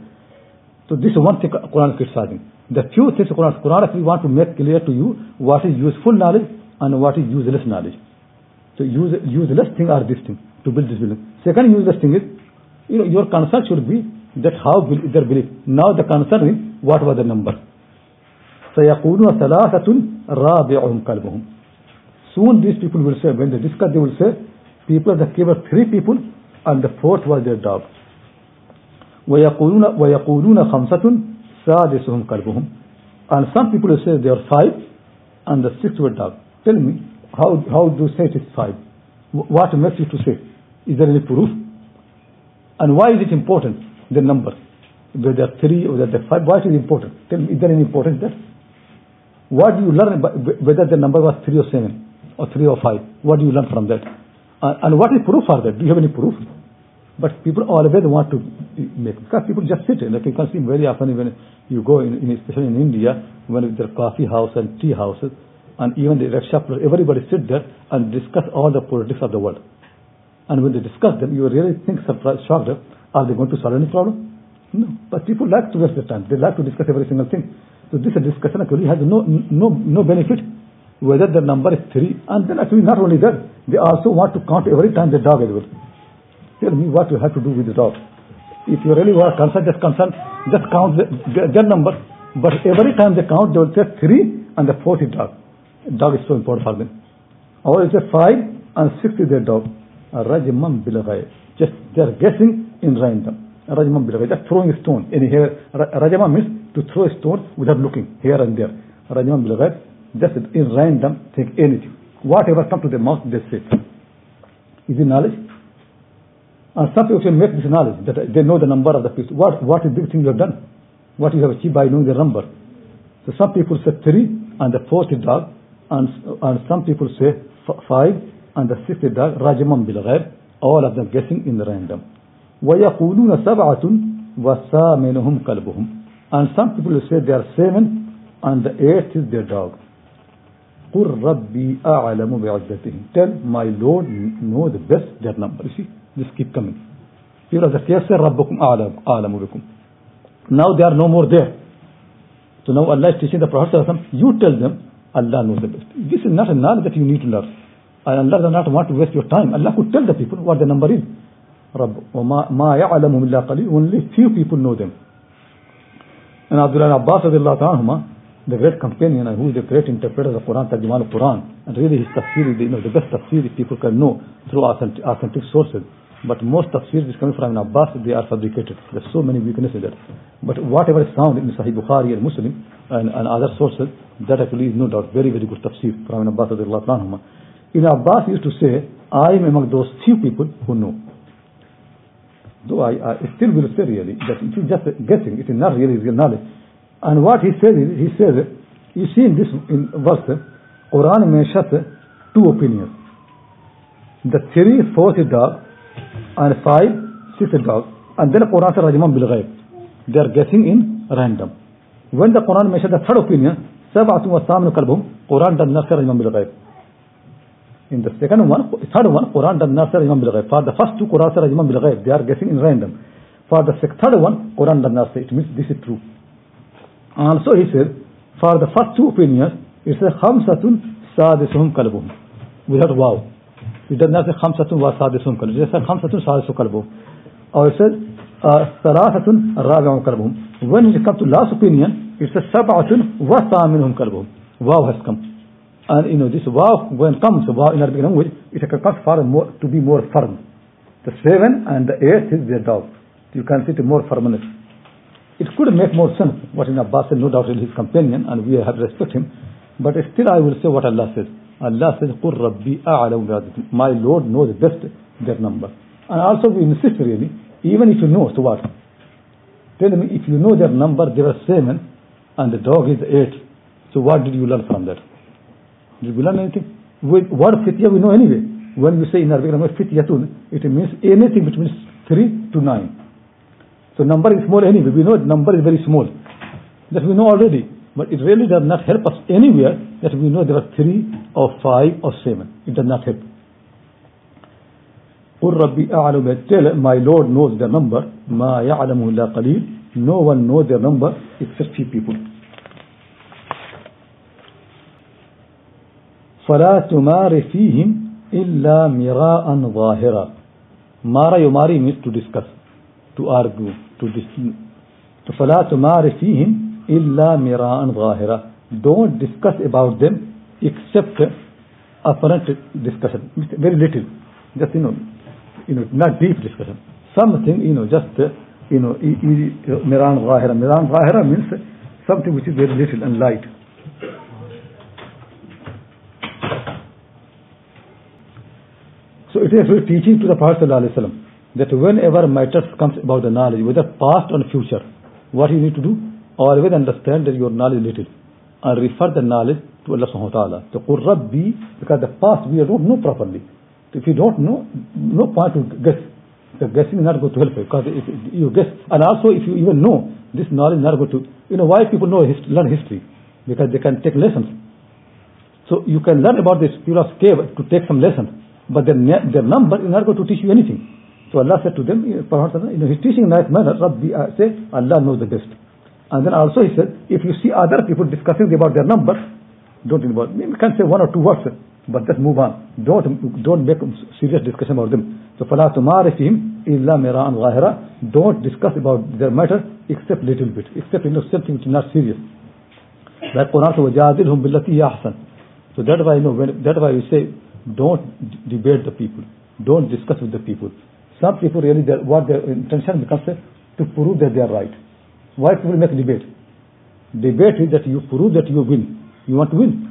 So this is one thing Quran is criticizing. The few things Quran, Quran actually want to make clear to you what is useful knowledge and what is useless knowledge. So use, useless thing are this thing to build this building. Second useless thing is, you know, your concern should be that how will their belief. Now the concern is what was the number. سيقولون ثلاثة رابعهم كلبهم. Soon these people will say, when they discuss, they will say, people the cave were three people and the fourth was their dog. ويقولون ويقولون خمسة سادسهم كلبهم. And some people will say they are five and the sixth were dog. Tell me, how, how do you say it is five? What makes you to say? Is there any proof? And why is it important, the number? Whether three or whether five, why is it important? Tell me, is there any importance there? What do you learn whether the number was three or seven or three or five? What do you learn from that? And what is proof for that? Do you have any proof? But people always want to make because people just sit. Like you can see very often when you go in, in especially in India when there are coffee house and tea houses and even the rickshaw everybody sit there and discuss all the politics of the world. And when they discuss them, you really think surprised, shocked. Are they going to solve any problem? No. But people like to waste their time. They like to discuss every single thing. So this discussion actually has no no no benefit. Whether the number is three, and then actually not only that, they also want to count every time the dog is well. Tell me what you have to do with the dog. If you really are concerned, just concerned, just count the, the, their number. But every time they count, they will say three and the fourth is dog. Dog is so important for them. Or it's a five and six is their dog. Just they are guessing in random. Rajman bilaghay. Just throwing a stone. In here, Rajman means to throw a stone without looking here and there. Rajman bilaghay. Just in random, think anything. Whatever comes to the mouth, they say. Is it knowledge? And some people make this knowledge that they know the number of the people. What what is big thing you have done? What you have achieved by knowing the number? So some people say three and the fourth is dog, and and some people say five and the sixth is dog. Rajman bil All of them guessing in the random. ويقولون سبعة وثامنهم كلبهم. And some people say they are seven and the eighth is their dog. قل ربي أعلم بعدتهم. Tell my Lord know the best their number. You see, this keep coming. People of the cave say ربكم أعلم أعلم بكم. Now they are no more there. So now Allah is teaching the Prophet you tell them Allah knows the best. This is not a knowledge that you need to learn. And Allah does not want to waste your time. Allah could tell the people what the number is. رب وما ما يعلم إلا قليل only few people know them. And Abdullah Abbas radiallahu anhu, the great companion and who is the great interpreter of the Quran, Tarjuman of Quran, and really his tafsir is you know, the best tafsir people can know through authentic, authentic sources. But most tafsir is coming from Ibn Abbas, they are fabricated. There's so many weaknesses there. But whatever is found in Sahih Bukhari and Muslim and, and other sources, that actually is no doubt very, very good tafsir from Ibn Abbas. Ibn Abbas used to say, I am among those few people who know. Though I, I still will say really that it is just guessing, it is not really real knowledge. And what he says is, he says, you see in this in verse, Quran mentions two opinions. The three, fourth dog, and five, sixth dog. And then Quran says Rajman bil They are guessing in random. When the Quran mentions the third opinion, Sab'atun wa Samnu kalbum, Quran does not say Rajman bil in the second one, third one, Quran does not say Imam bil For the first two, Quran says Imam bil They are guessing in random. For the third one, Quran does not say. It means this is true. Also he said, for the first two opinions, it says Khamsatun Sadisuhum Kalbuhum. Without wow. It does not say Khamsatun wa Sadisuhum Kalbuhum. It says Khamsatun Sadisuhum Kalbuhum. Or it says uh, Salasatun Rabi'um Kalbuhum. When it comes to last opinion, it says Sab'atun wa Saminhum Kalbuhum. Wow has come. And you know this waw when comes waw in Arabic language, it can come far more to be more firm. The seven and the eight is their dog. You can see it more firmness. It could make more sense what Ibn Abbas said, no doubt in his companion, and we have respect him. But still I will say what Allah says. Allah says, قُلْ رَبِّي My Lord knows best their number. And also we insist really, even if you know, so what? Tell me, if you know their number, they were seven, and the dog is eight. So what did you learn from that? Did we learn anything? With word fitya we know anyway. When we say in Arabic language fityatun, it means anything between 3 to 9. So number is small anyway. We know number is very small. That we know already. But it really does not help us anywhere that we know there are 3 or 5 or 7. It does not help. قل ربي أعلم tell my Lord knows the number ما يعلمه إلا قليل no one knows their number except few people فلا تمار فيهم إلا مراء ظاهرا مارا يماري means to discuss to argue to to فلا تمار فيهم إلا مراء ظاهرا don't discuss about them except apparent discussion very little just you know you know not deep discussion something you know just you know miran ظاهرا miran ظاهرا means something which is very little and light So it is teaching to the Prophet that whenever matters comes about the knowledge, whether past or future, what you need to do? Always understand that your knowledge is little and refer the knowledge to Allah subhanahu wa ta'ala. To Qur Rabbi, because the past we don't know properly. If you don't know, no point to guess. The guessing is not going to help you because if you guess, and also if you even know, this knowledge is not going to, you know why people know hist learn history? Because they can take lessons. So you can learn about this of cave to take some lessons. But their, their number is not going to teach you anything. So Allah said to them, you know, he's teaching in nice manner, Rabbi, uh, say, Allah knows the best. And then also he said, if you see other people discussing about their number, don't involve. You can say one or two words, but just move on. Don't don't make serious discussion about them. So فَلَا تُمَارِ فِيهِمْ إِلَّا مِرَاءً ظَاهِرًا Don't discuss about their matter except little bit, except you know something which is not serious. Like Quran says, وَجَادِلْهُمْ بِالَّتِي أَحْسَنُ So that's why you know when, that's why we say don't debate the people. Don't discuss with the people. Some people really, what their intention becomes to prove that they are right. Why people make debate? Debate is that you prove that you win. You want to win.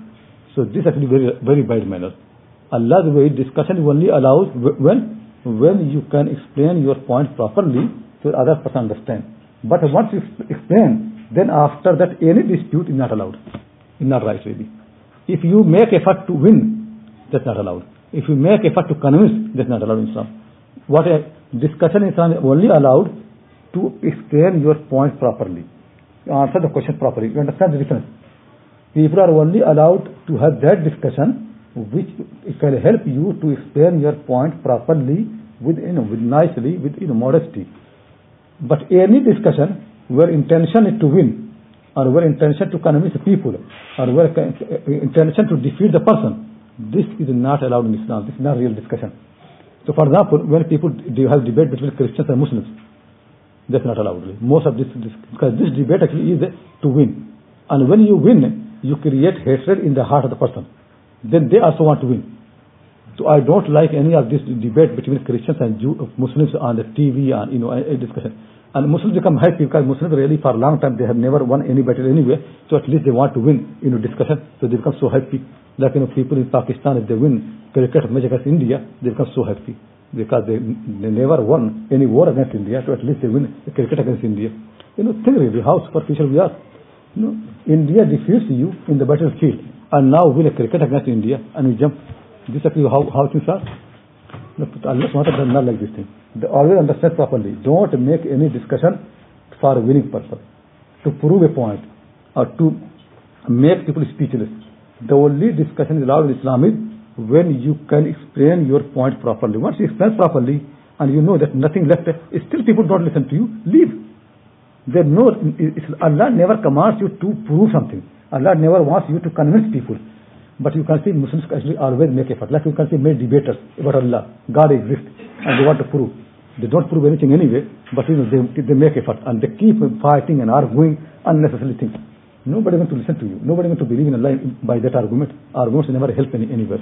So this is actually very very bad manner. Allah's way discussion only allows when when you can explain your point properly so other person understand. But once you explain, then after that any dispute is not allowed. Is not right really. If you make effort to win, that's not allowed. If you make effort to convince, that's not allowed in Islam. What a discussion in Islam is only allowed to explain your point properly. Answer the question properly. You understand the difference? People are only allowed to have that discussion which can help you to explain your point properly with, you know, with nicely, with you know, modesty. But any discussion where intention is to win, or where intention to convince people, or where uh, uh, intention to defeat the person, this is not allowed in Islam. This is not real discussion. So for example, when people have debate between Christians and Muslims, that's not allowed. Most of this, this because this debate actually is to win. And when you win, you create hatred in the heart of the person. Then they also want to win. So I don't like any of this debate between Christians and Jew, Muslims on the TV and you know a discussion. And Muslims become happy because Muslims really for a long time they have never won any battle anyway. So at least they want to win you know discussion. So they become so happy. Like you know people in Pakistan if they win cricket match against India, they become so happy because they they never won any war against India. So at least they win cricket against India. You know think really how superficial we are. You know India defeats you in the battlefield and now win a cricket against India and we jump this is how, how things are. Allah SWT does not like this thing. They always understand properly. Don't make any discussion for a winning purpose, to prove a point, or to make people speechless. The only discussion allowed in Islam is when you can explain your point properly. Once you explain properly and you know that nothing left, still people don't listen to you, leave. There no, Allah never commands you to prove something. Allah never wants you to convince people. But you can see Muslims actually always make effort. Like you can see many debaters about Allah, God exists, and they want to prove. They don't prove anything anyway, but you know, they, they make effort and they keep fighting and arguing unnecessary things. Nobody wants to listen to you. Nobody wants to believe in Allah by that argument. Arguments never help any, anywhere.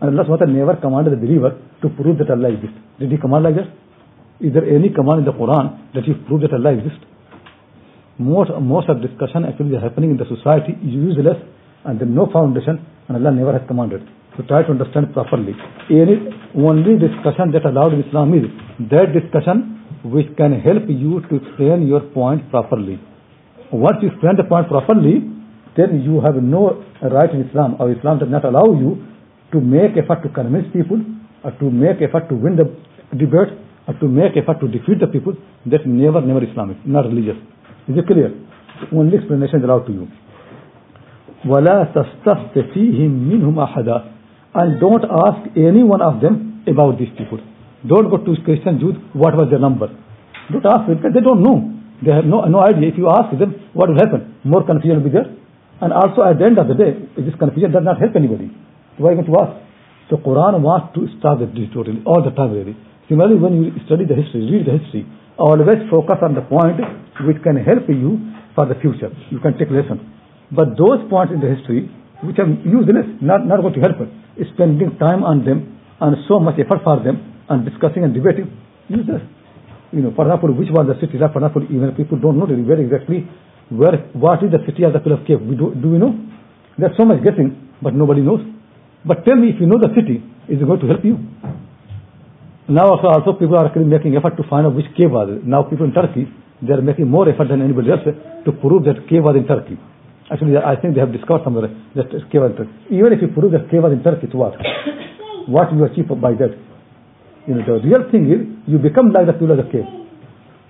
And Allah SWT never commanded the believer to prove that Allah exists. Did He command like that? Is there any command in the Quran that you prove that Allah exists? Most, most of discussion actually is happening in the society is useless and there is no foundation and Allah never has commanded. So try to understand properly. Any only discussion that allowed in Islam is that discussion which can help you to explain your point properly Once you explain the point properly, then you have no right in Islam, or Islam does not allow you to make effort to convince people, or to make effort to win the debate, or to make effort to defeat the people. That's never, never Islamic, not religious. Is it clear? Only explanation is allowed to you. وَلَا تَسْتَفْتِ فِيهِمْ مِنْهُمْ أَحَدًا And don't ask any one of them about these people. Don't go to Christian Jews, what was their number. Don't ask them, because they don't know. They have no, no idea. If you ask them, what will happen? More confusion will be there. And also at the end of the day, this confusion does not help anybody. So why are you going to ask? So Quran wants to start the totally, all the time really. Similarly, when you study the history, read the history, always focus on the point which can help you for the future. You can take lesson. But those points in the history which are useless, not, not going to help us, spending time on them and so much effort for them and discussing and debating, useless. You know, for example, which was the city? For example, even people don't know really where exactly where, what is the city of the Pillar of Cave. We do, do we know? There's so much guessing, but nobody knows. But tell me, if you know the city, is it going to help you? Now also, also people are actually making effort to find out which cave was it. Now people in Turkey, they are making more effort than anybody else to prove that cave was in Turkey. Actually, I think they have discovered somewhere that cave was in Turkey. Even if you prove that cave was in Turkey, to what? What you achieve by that? You know, the real thing is, you become like the people of the cave.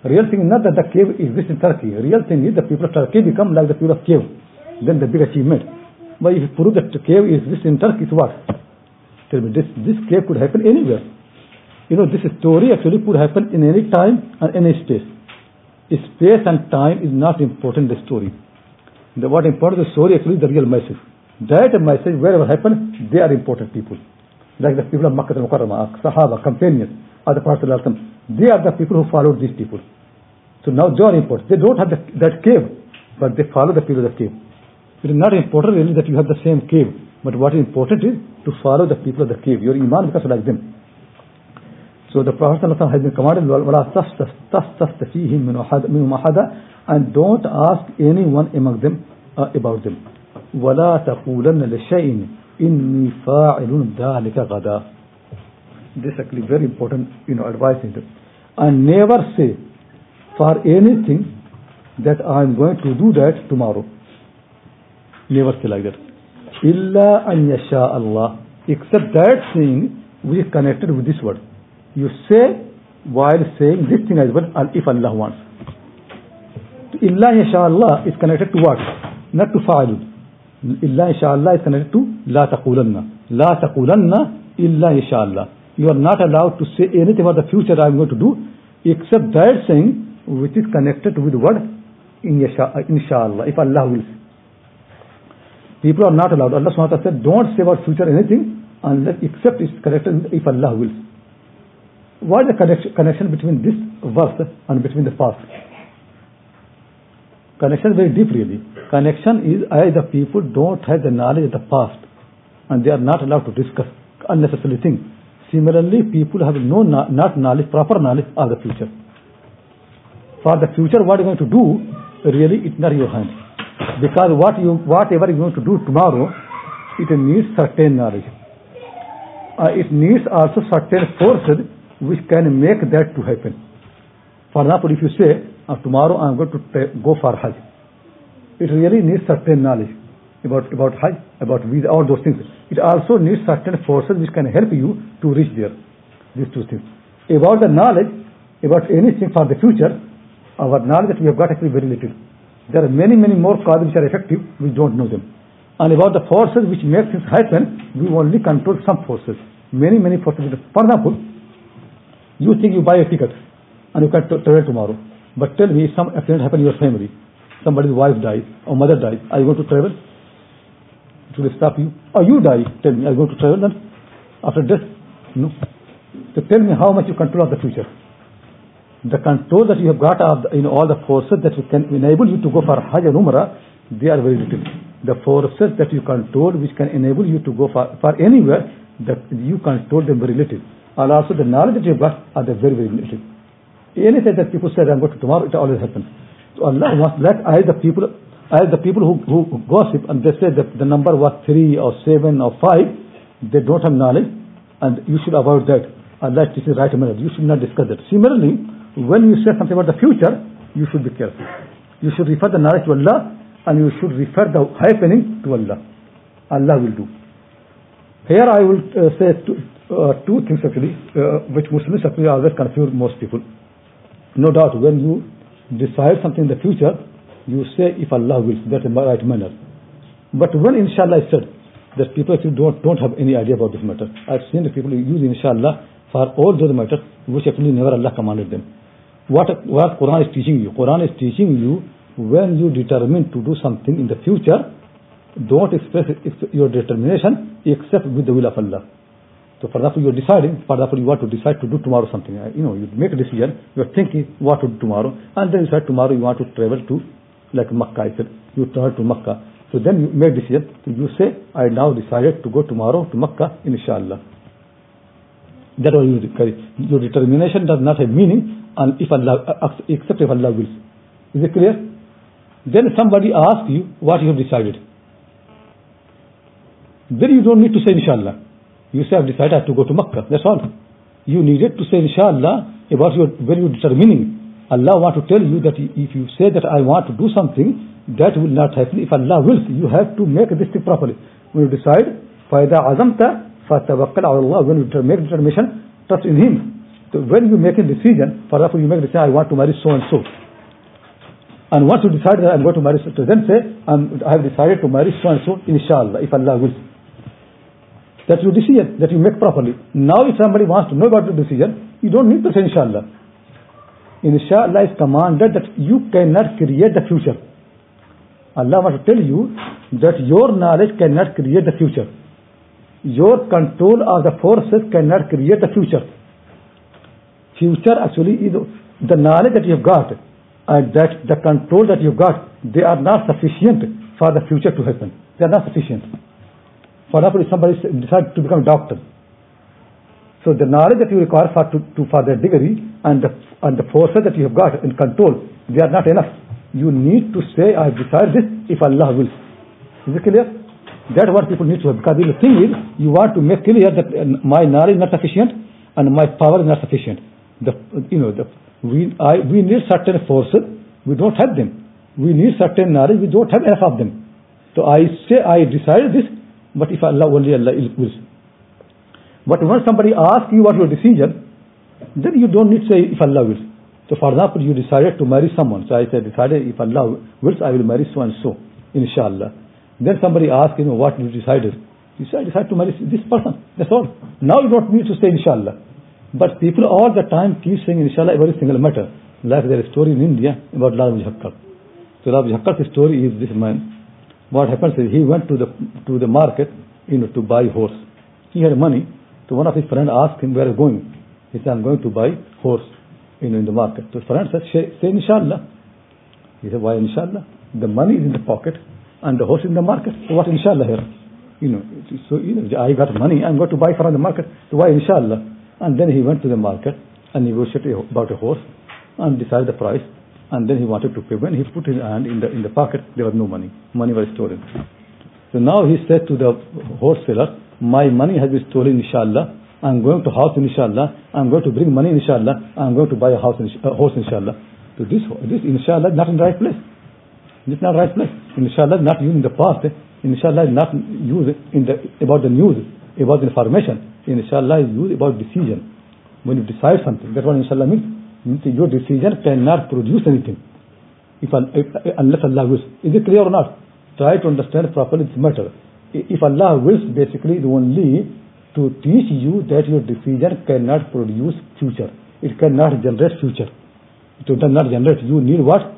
Real thing is not that the cave exists in Turkey. Real thing is the people of Turkey become like the people of cave. Then the big achievement. But if you prove that the cave exists in Turkey, to what? Tell me, this, this cave could happen anywhere. You know, this story actually could happen in any time and any space. Space and time is not important in the story. The, what important the story actually is the real message. That message, wherever happen, they are important people Like the people of Makkah al Mukarramah, Sahaba, companions, other parts of the They are the people who followed these people. So now they are important. They don't have the, that cave, but they follow the people of the cave. It is not important really that you have the same cave, but what is important is to follow the people of the cave. Your iman becomes like them. So the Prophet has been commanded, وَلَا تَسْتَفْتَ فِيهِمْ مِنْهُمْ أَحَدًا and don't ask anyone among them uh, about them ولا تقولن لشيء inni fa'ilun dhalika gada. This actually very important, you know, advice is. And never say for anything that I am going to do that tomorrow. Never say like that. Illa an yasha Allah. Except that thing, which is connected with this word. You say while saying this thing as well if Allah wants. Illa yasha Allah is connected to what? Not to fa'ilun. Illa inshallah is connected to la taqulanna. La taqulanna illa inshallah. You are not allowed to say anything about the future I am going to do except that saying which is connected with the word inshallah, if Allah wills. People are not allowed. Allah SWT said, don't say about future anything unless except it's connected if Allah wills. What is the connection between this verse and between the past? Connection very deep really. Connection is either people don't have the knowledge of the past and they are not allowed to discuss unnecessary things. Similarly, people have no not knowledge, proper knowledge of the future. For the future, what you're going to do, really, it's not your hand. Because what you, whatever you're going to do tomorrow, it needs certain knowledge. Uh, it needs also certain forces which can make that to happen. For example, if you say, uh, tomorrow I'm going to go for Hajj, it really needs certain knowledge about, about Hajj, about visa, all those things. It also needs certain forces which can help you to reach there. These two things. About the knowledge, about anything for the future, our knowledge that we have got actually very little. There are many, many more causes which are effective, we don't know them. And about the forces which make things happen, we only control some forces. Many, many forces. For example, you think you buy a ticket and you can travel tomorrow. But tell me, some accident happened in your family. Somebody's wife died or mother died. Are you going to travel? It will stop you. Or you die. Tell me, are you going to travel then? After death? No. So tell me how much you control of the future. The control that you have got of the, you know, all the forces that can enable you to go for Hajj and Umrah, they are very little the forces that you control which can enable you to go for, for anywhere that you control them very little and also the knowledge that you've got are very very little anything that people say I'm going to tomorrow it always happens so Allah that as the people as the people who, who gossip and they say that the number was three or seven or five they don't have knowledge and you should avoid that Allah is right minute you should not discuss that similarly when you say something about the future you should be careful you should refer the knowledge to Allah and you should refer the happening to Allah. Allah will do. Here I will uh, say two, uh, two things actually, uh, which Muslims actually always confuse most people. No doubt, when you decide something in the future, you say if Allah wills, that's the right manner. But when inshallah is said, that people actually don't, don't have any idea about this matter. I've seen the people use inshallah for all those matters which actually never Allah commanded them. What, what Quran is teaching you? Quran is teaching you when you determine to do something in the future, don't express your determination except with the will of Allah. So for example, you're deciding, for example, you want to decide to do tomorrow something. Uh, you know, you make a decision, you're thinking what to do tomorrow, and then you decide tomorrow you want to travel to, like Makkah, I said, you travel to Makkah. So then you make decision, so you say, I now decided to go tomorrow to Makkah, inshallah. That was your determination does not have meaning, and if Allah, uh, except if Allah wills. Is it clear? Then somebody asks you what you have decided. Then you don't need to say inshallah. You say I've decided I have to go to Makkah. That's all. You needed to say inshallah about your when you're determining. Allah want to tell you that if you say that I want to do something, that will not happen. If Allah wills, you have to make this thing properly. When you decide, فَإِذَا عَزَمْتَ فَتَوَكَّلْ عَلَى اللَّهِ When you make determination, trust in Him. So when you make a decision, for example, you make a decision, I want to marry so and so. And once you decide that I'm going to marry so then say, I'm, I have decided to marry so and so, inshallah, if Allah wills. That's your decision that you make properly. Now if somebody wants to know about the decision, you don't need to say inshallah. Inshallah is commanded that you cannot create the future. Allah wants to tell you that your knowledge cannot create the future. Your control of the forces cannot create the future. Future actually is the knowledge that you have got and that the control that you have got, they are not sufficient for the future to happen. They are not sufficient. For example, if somebody decides to become a doctor, so the knowledge that you require for, to, to, for the degree and the, and the forces that you have got in control, they are not enough. You need to say, I desire this if Allah wills. Is it clear? That's what people need to have. Because the thing is, you want to make clear that uh, my knowledge is not sufficient and my power is not sufficient. The, you know, the we, I, we need certain forces, we don't have them. We need certain knowledge, we don't have enough of them. So I say, I desire this, but if Allah only Allah wills. But when somebody asks you what your decision, then you don't need to say if Allah wills. So for example, you decided to marry someone. So I said, decided if Allah wills, I will marry so and so, inshallah. Then somebody asks, you know, what you decided? You say, I decided to marry this person. That's all. Now you don't need to say inshallah. But people all the time keep saying inshallah every single matter. Like there is a story in India about Lal Mujakkar. So Lal Mujakkar's story is this man. What happens is he went to the to the market, you know, to buy horse. He had money. So one of his friends asked him where you going. He said, I'm going to buy horse, you know, in the market. So his friend said, say inshallah. He said, why inshallah? The money is in the pocket and the horse in the market. So what inshallah here? You know, so you know, I got money, I'm going to buy from the market. So why inshallah? And then he went to the market and negotiated about a horse and decided the price. And then he wanted to pay. When he put his hand in the in the pocket, there was no money. Money was stolen. So now he said to the horse seller, my money has been stolen, inshallah. I'm going to house, inshallah. I'm going to bring money, inshallah. I'm going to buy a house, a horse, inshallah. So this, this inshallah, not in the right place. This is not right place. Inshallah, not used in the past. Inshallah, not used in the, about the news, about the information. Inshallah is used about decision. When you decide something, that's what inshallah means. Hmm? means your decision cannot produce anything. If, if, unless Allah wills. Is it clear or not? Try to understand properly this matter. If Allah wills, basically, the only to teach you that your decision cannot produce future. It cannot generate future. It does not generate. You need what?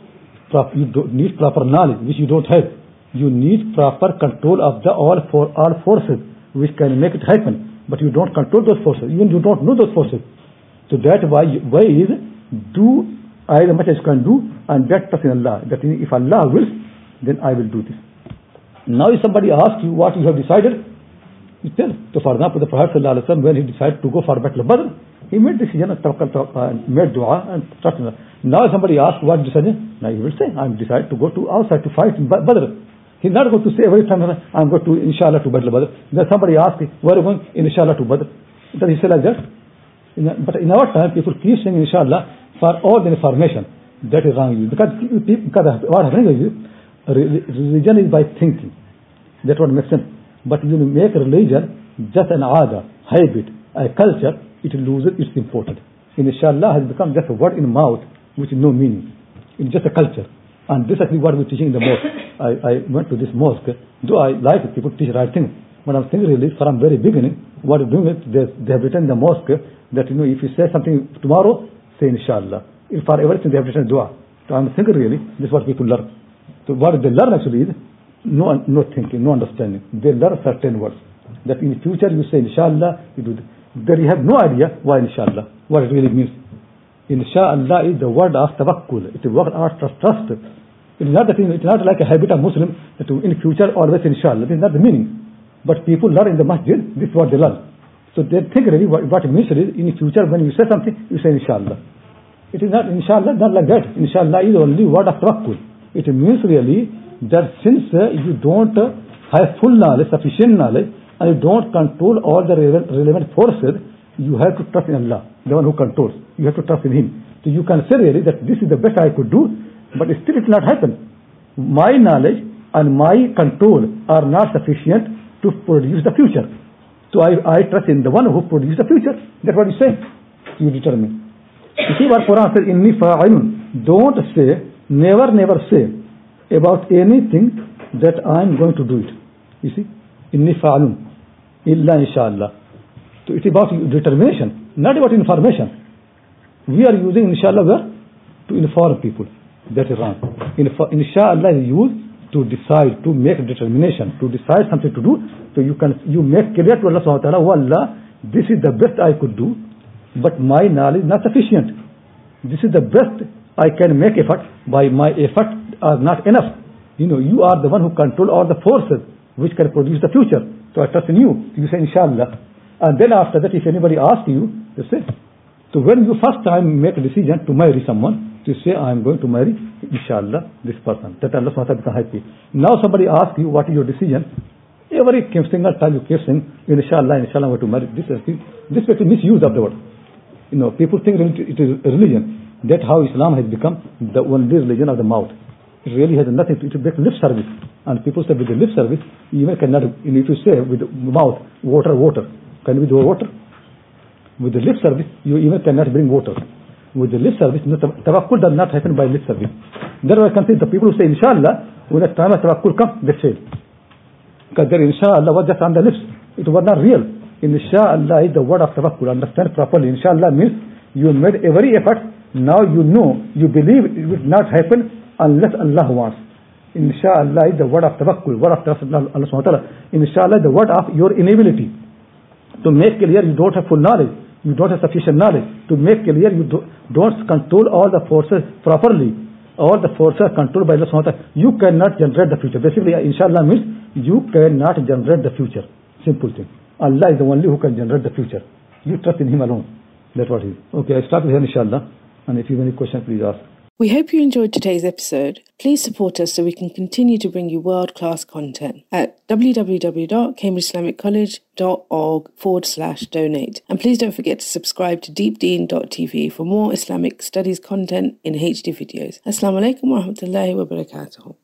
you need proper knowledge, which you don't have. You need proper control of the all for all forces, which can make it happen. But you don't control those forces. Even you don't know those forces. So that why way is do as much as can do, and that trust in Allah. That if Allah wills, then I will do this. Now if somebody asks you what you have decided, you tell. So for example, the Prophet when he decided to go for Battle of Badr, he made decision and made dua and trust in Allah. Now somebody asks what decision, now he will say, I'm decided to go to outside to fight in Badr. He's not going to say every time, I'm going to inshallah to Badr. Then somebody asks, where are you going? Inshallah to Badr. Does he say like that? But in our time, people keep saying inshallah for all the information. That is wrong. Because, because what happens is, religion is by thinking. That's what makes sense. But when you make religion just an ada, habit, a culture, it loses its importance. Inshallah has become just a word in mouth which is no meaning. It's just a culture. And this is what we're teaching in the mosque. I, I went to this mosque, though I like it, people teach right thing. But I'm thinking really from very beginning, what they're doing is they, they have written in the mosque that you know if you say something tomorrow, say inshallah. If for everything they have written dua. So I'm thinking really, this is what people learn. So what they learn actually is no no thinking, no understanding. They learn certain words. That in the future you say inshallah, you do this. Then you have no idea why inshallah, what it really means. Insha'Allah is the word of tawakkul. It's a word of trust. trust. It is not that it's not like a habit of Muslim that in future always inshallah. This is not the meaning. But people learn in the masjid, this is what they learn. So they think really what, what it means is in future when you say something, you say inshallah. It is not inshallah, not like that. Inshallah is only word of tawakkul. It means really that since uh, you don't uh, have full knowledge, sufficient knowledge, and you don't control all the relevant forces, you have to trust in Allah, the one who controls. You have to trust in Him. So you can say really that this is the best I could do, but still it will not happen. My knowledge and my control are not sufficient to produce the future. So I, I trust in the one who produces the future. That's what you say. You determine. You see what Quran says, Inni fa'ilun. Don't say, never, never say about anything that I'm going to do it. You see? Inni fa'ilun. Illa inshallah. So it's about determination, not about information. We are using inshallah where? To inform people. That is wrong. In inshallah is used to decide, to make determination, to decide something to do. So you can you make clear to Allah subhanahu wa ta'ala, oh Allah, this is the best I could do, but my knowledge is not sufficient. This is the best I can make effort, by my effort are not enough. You know, you are the one who control all the forces which can produce the future. So I trust in you. You say inshallah. And then after that, if anybody asks you, you say. So when you first time make a decision to marry someone, to say, I am going to marry, inshallah, this person. That Allah SWT become happy. Now somebody asks you, what is your decision? Every single time you keep saying, inshallah, inshallah, I'm going to marry. This is this is misuse of the word. You know, people think it is religion. That's how Islam has become the only religion of the mouth. It really has nothing to, it makes lip service. And people say with the lip service, you even cannot, you need to say with mouth, water, water. Can we do water? With the lip service, you even cannot bring water. With the lip service, tawakkul does not happen by lip service. I can see the people who say, Inshallah, when the time of tawakkul comes, they fail. Because their Inshallah was just on the lips. It was not real. Inshallah is the word of tawakkul. Understand properly. Inshallah means you made every effort. Now you know, you believe it will not happen unless Allah wants. Inshallah is the word of tawakkul, word of Allah subhanahu wa ta'ala. The word of your inability. To make clear you don't have full knowledge, you don't have sufficient knowledge. To make clear you do, don't control all the forces properly. All the forces are controlled by Allah subhanahu You cannot generate the future. Basically, inshallah means You cannot generate the future. Simple thing. Allah is the only who can generate the future. You trust in Him alone. That's what He is. Okay, I start with here, inshallah. And if you have any questions, please ask. We hope you enjoyed today's episode. Please support us so we can continue to bring you world class content at www.cambridgeislamiccollege.org forward slash donate. And please don't forget to subscribe to deepdeen.tv for more Islamic studies content in HD videos. Assalamu alaikum wa rahmatullahi wa barakatuh.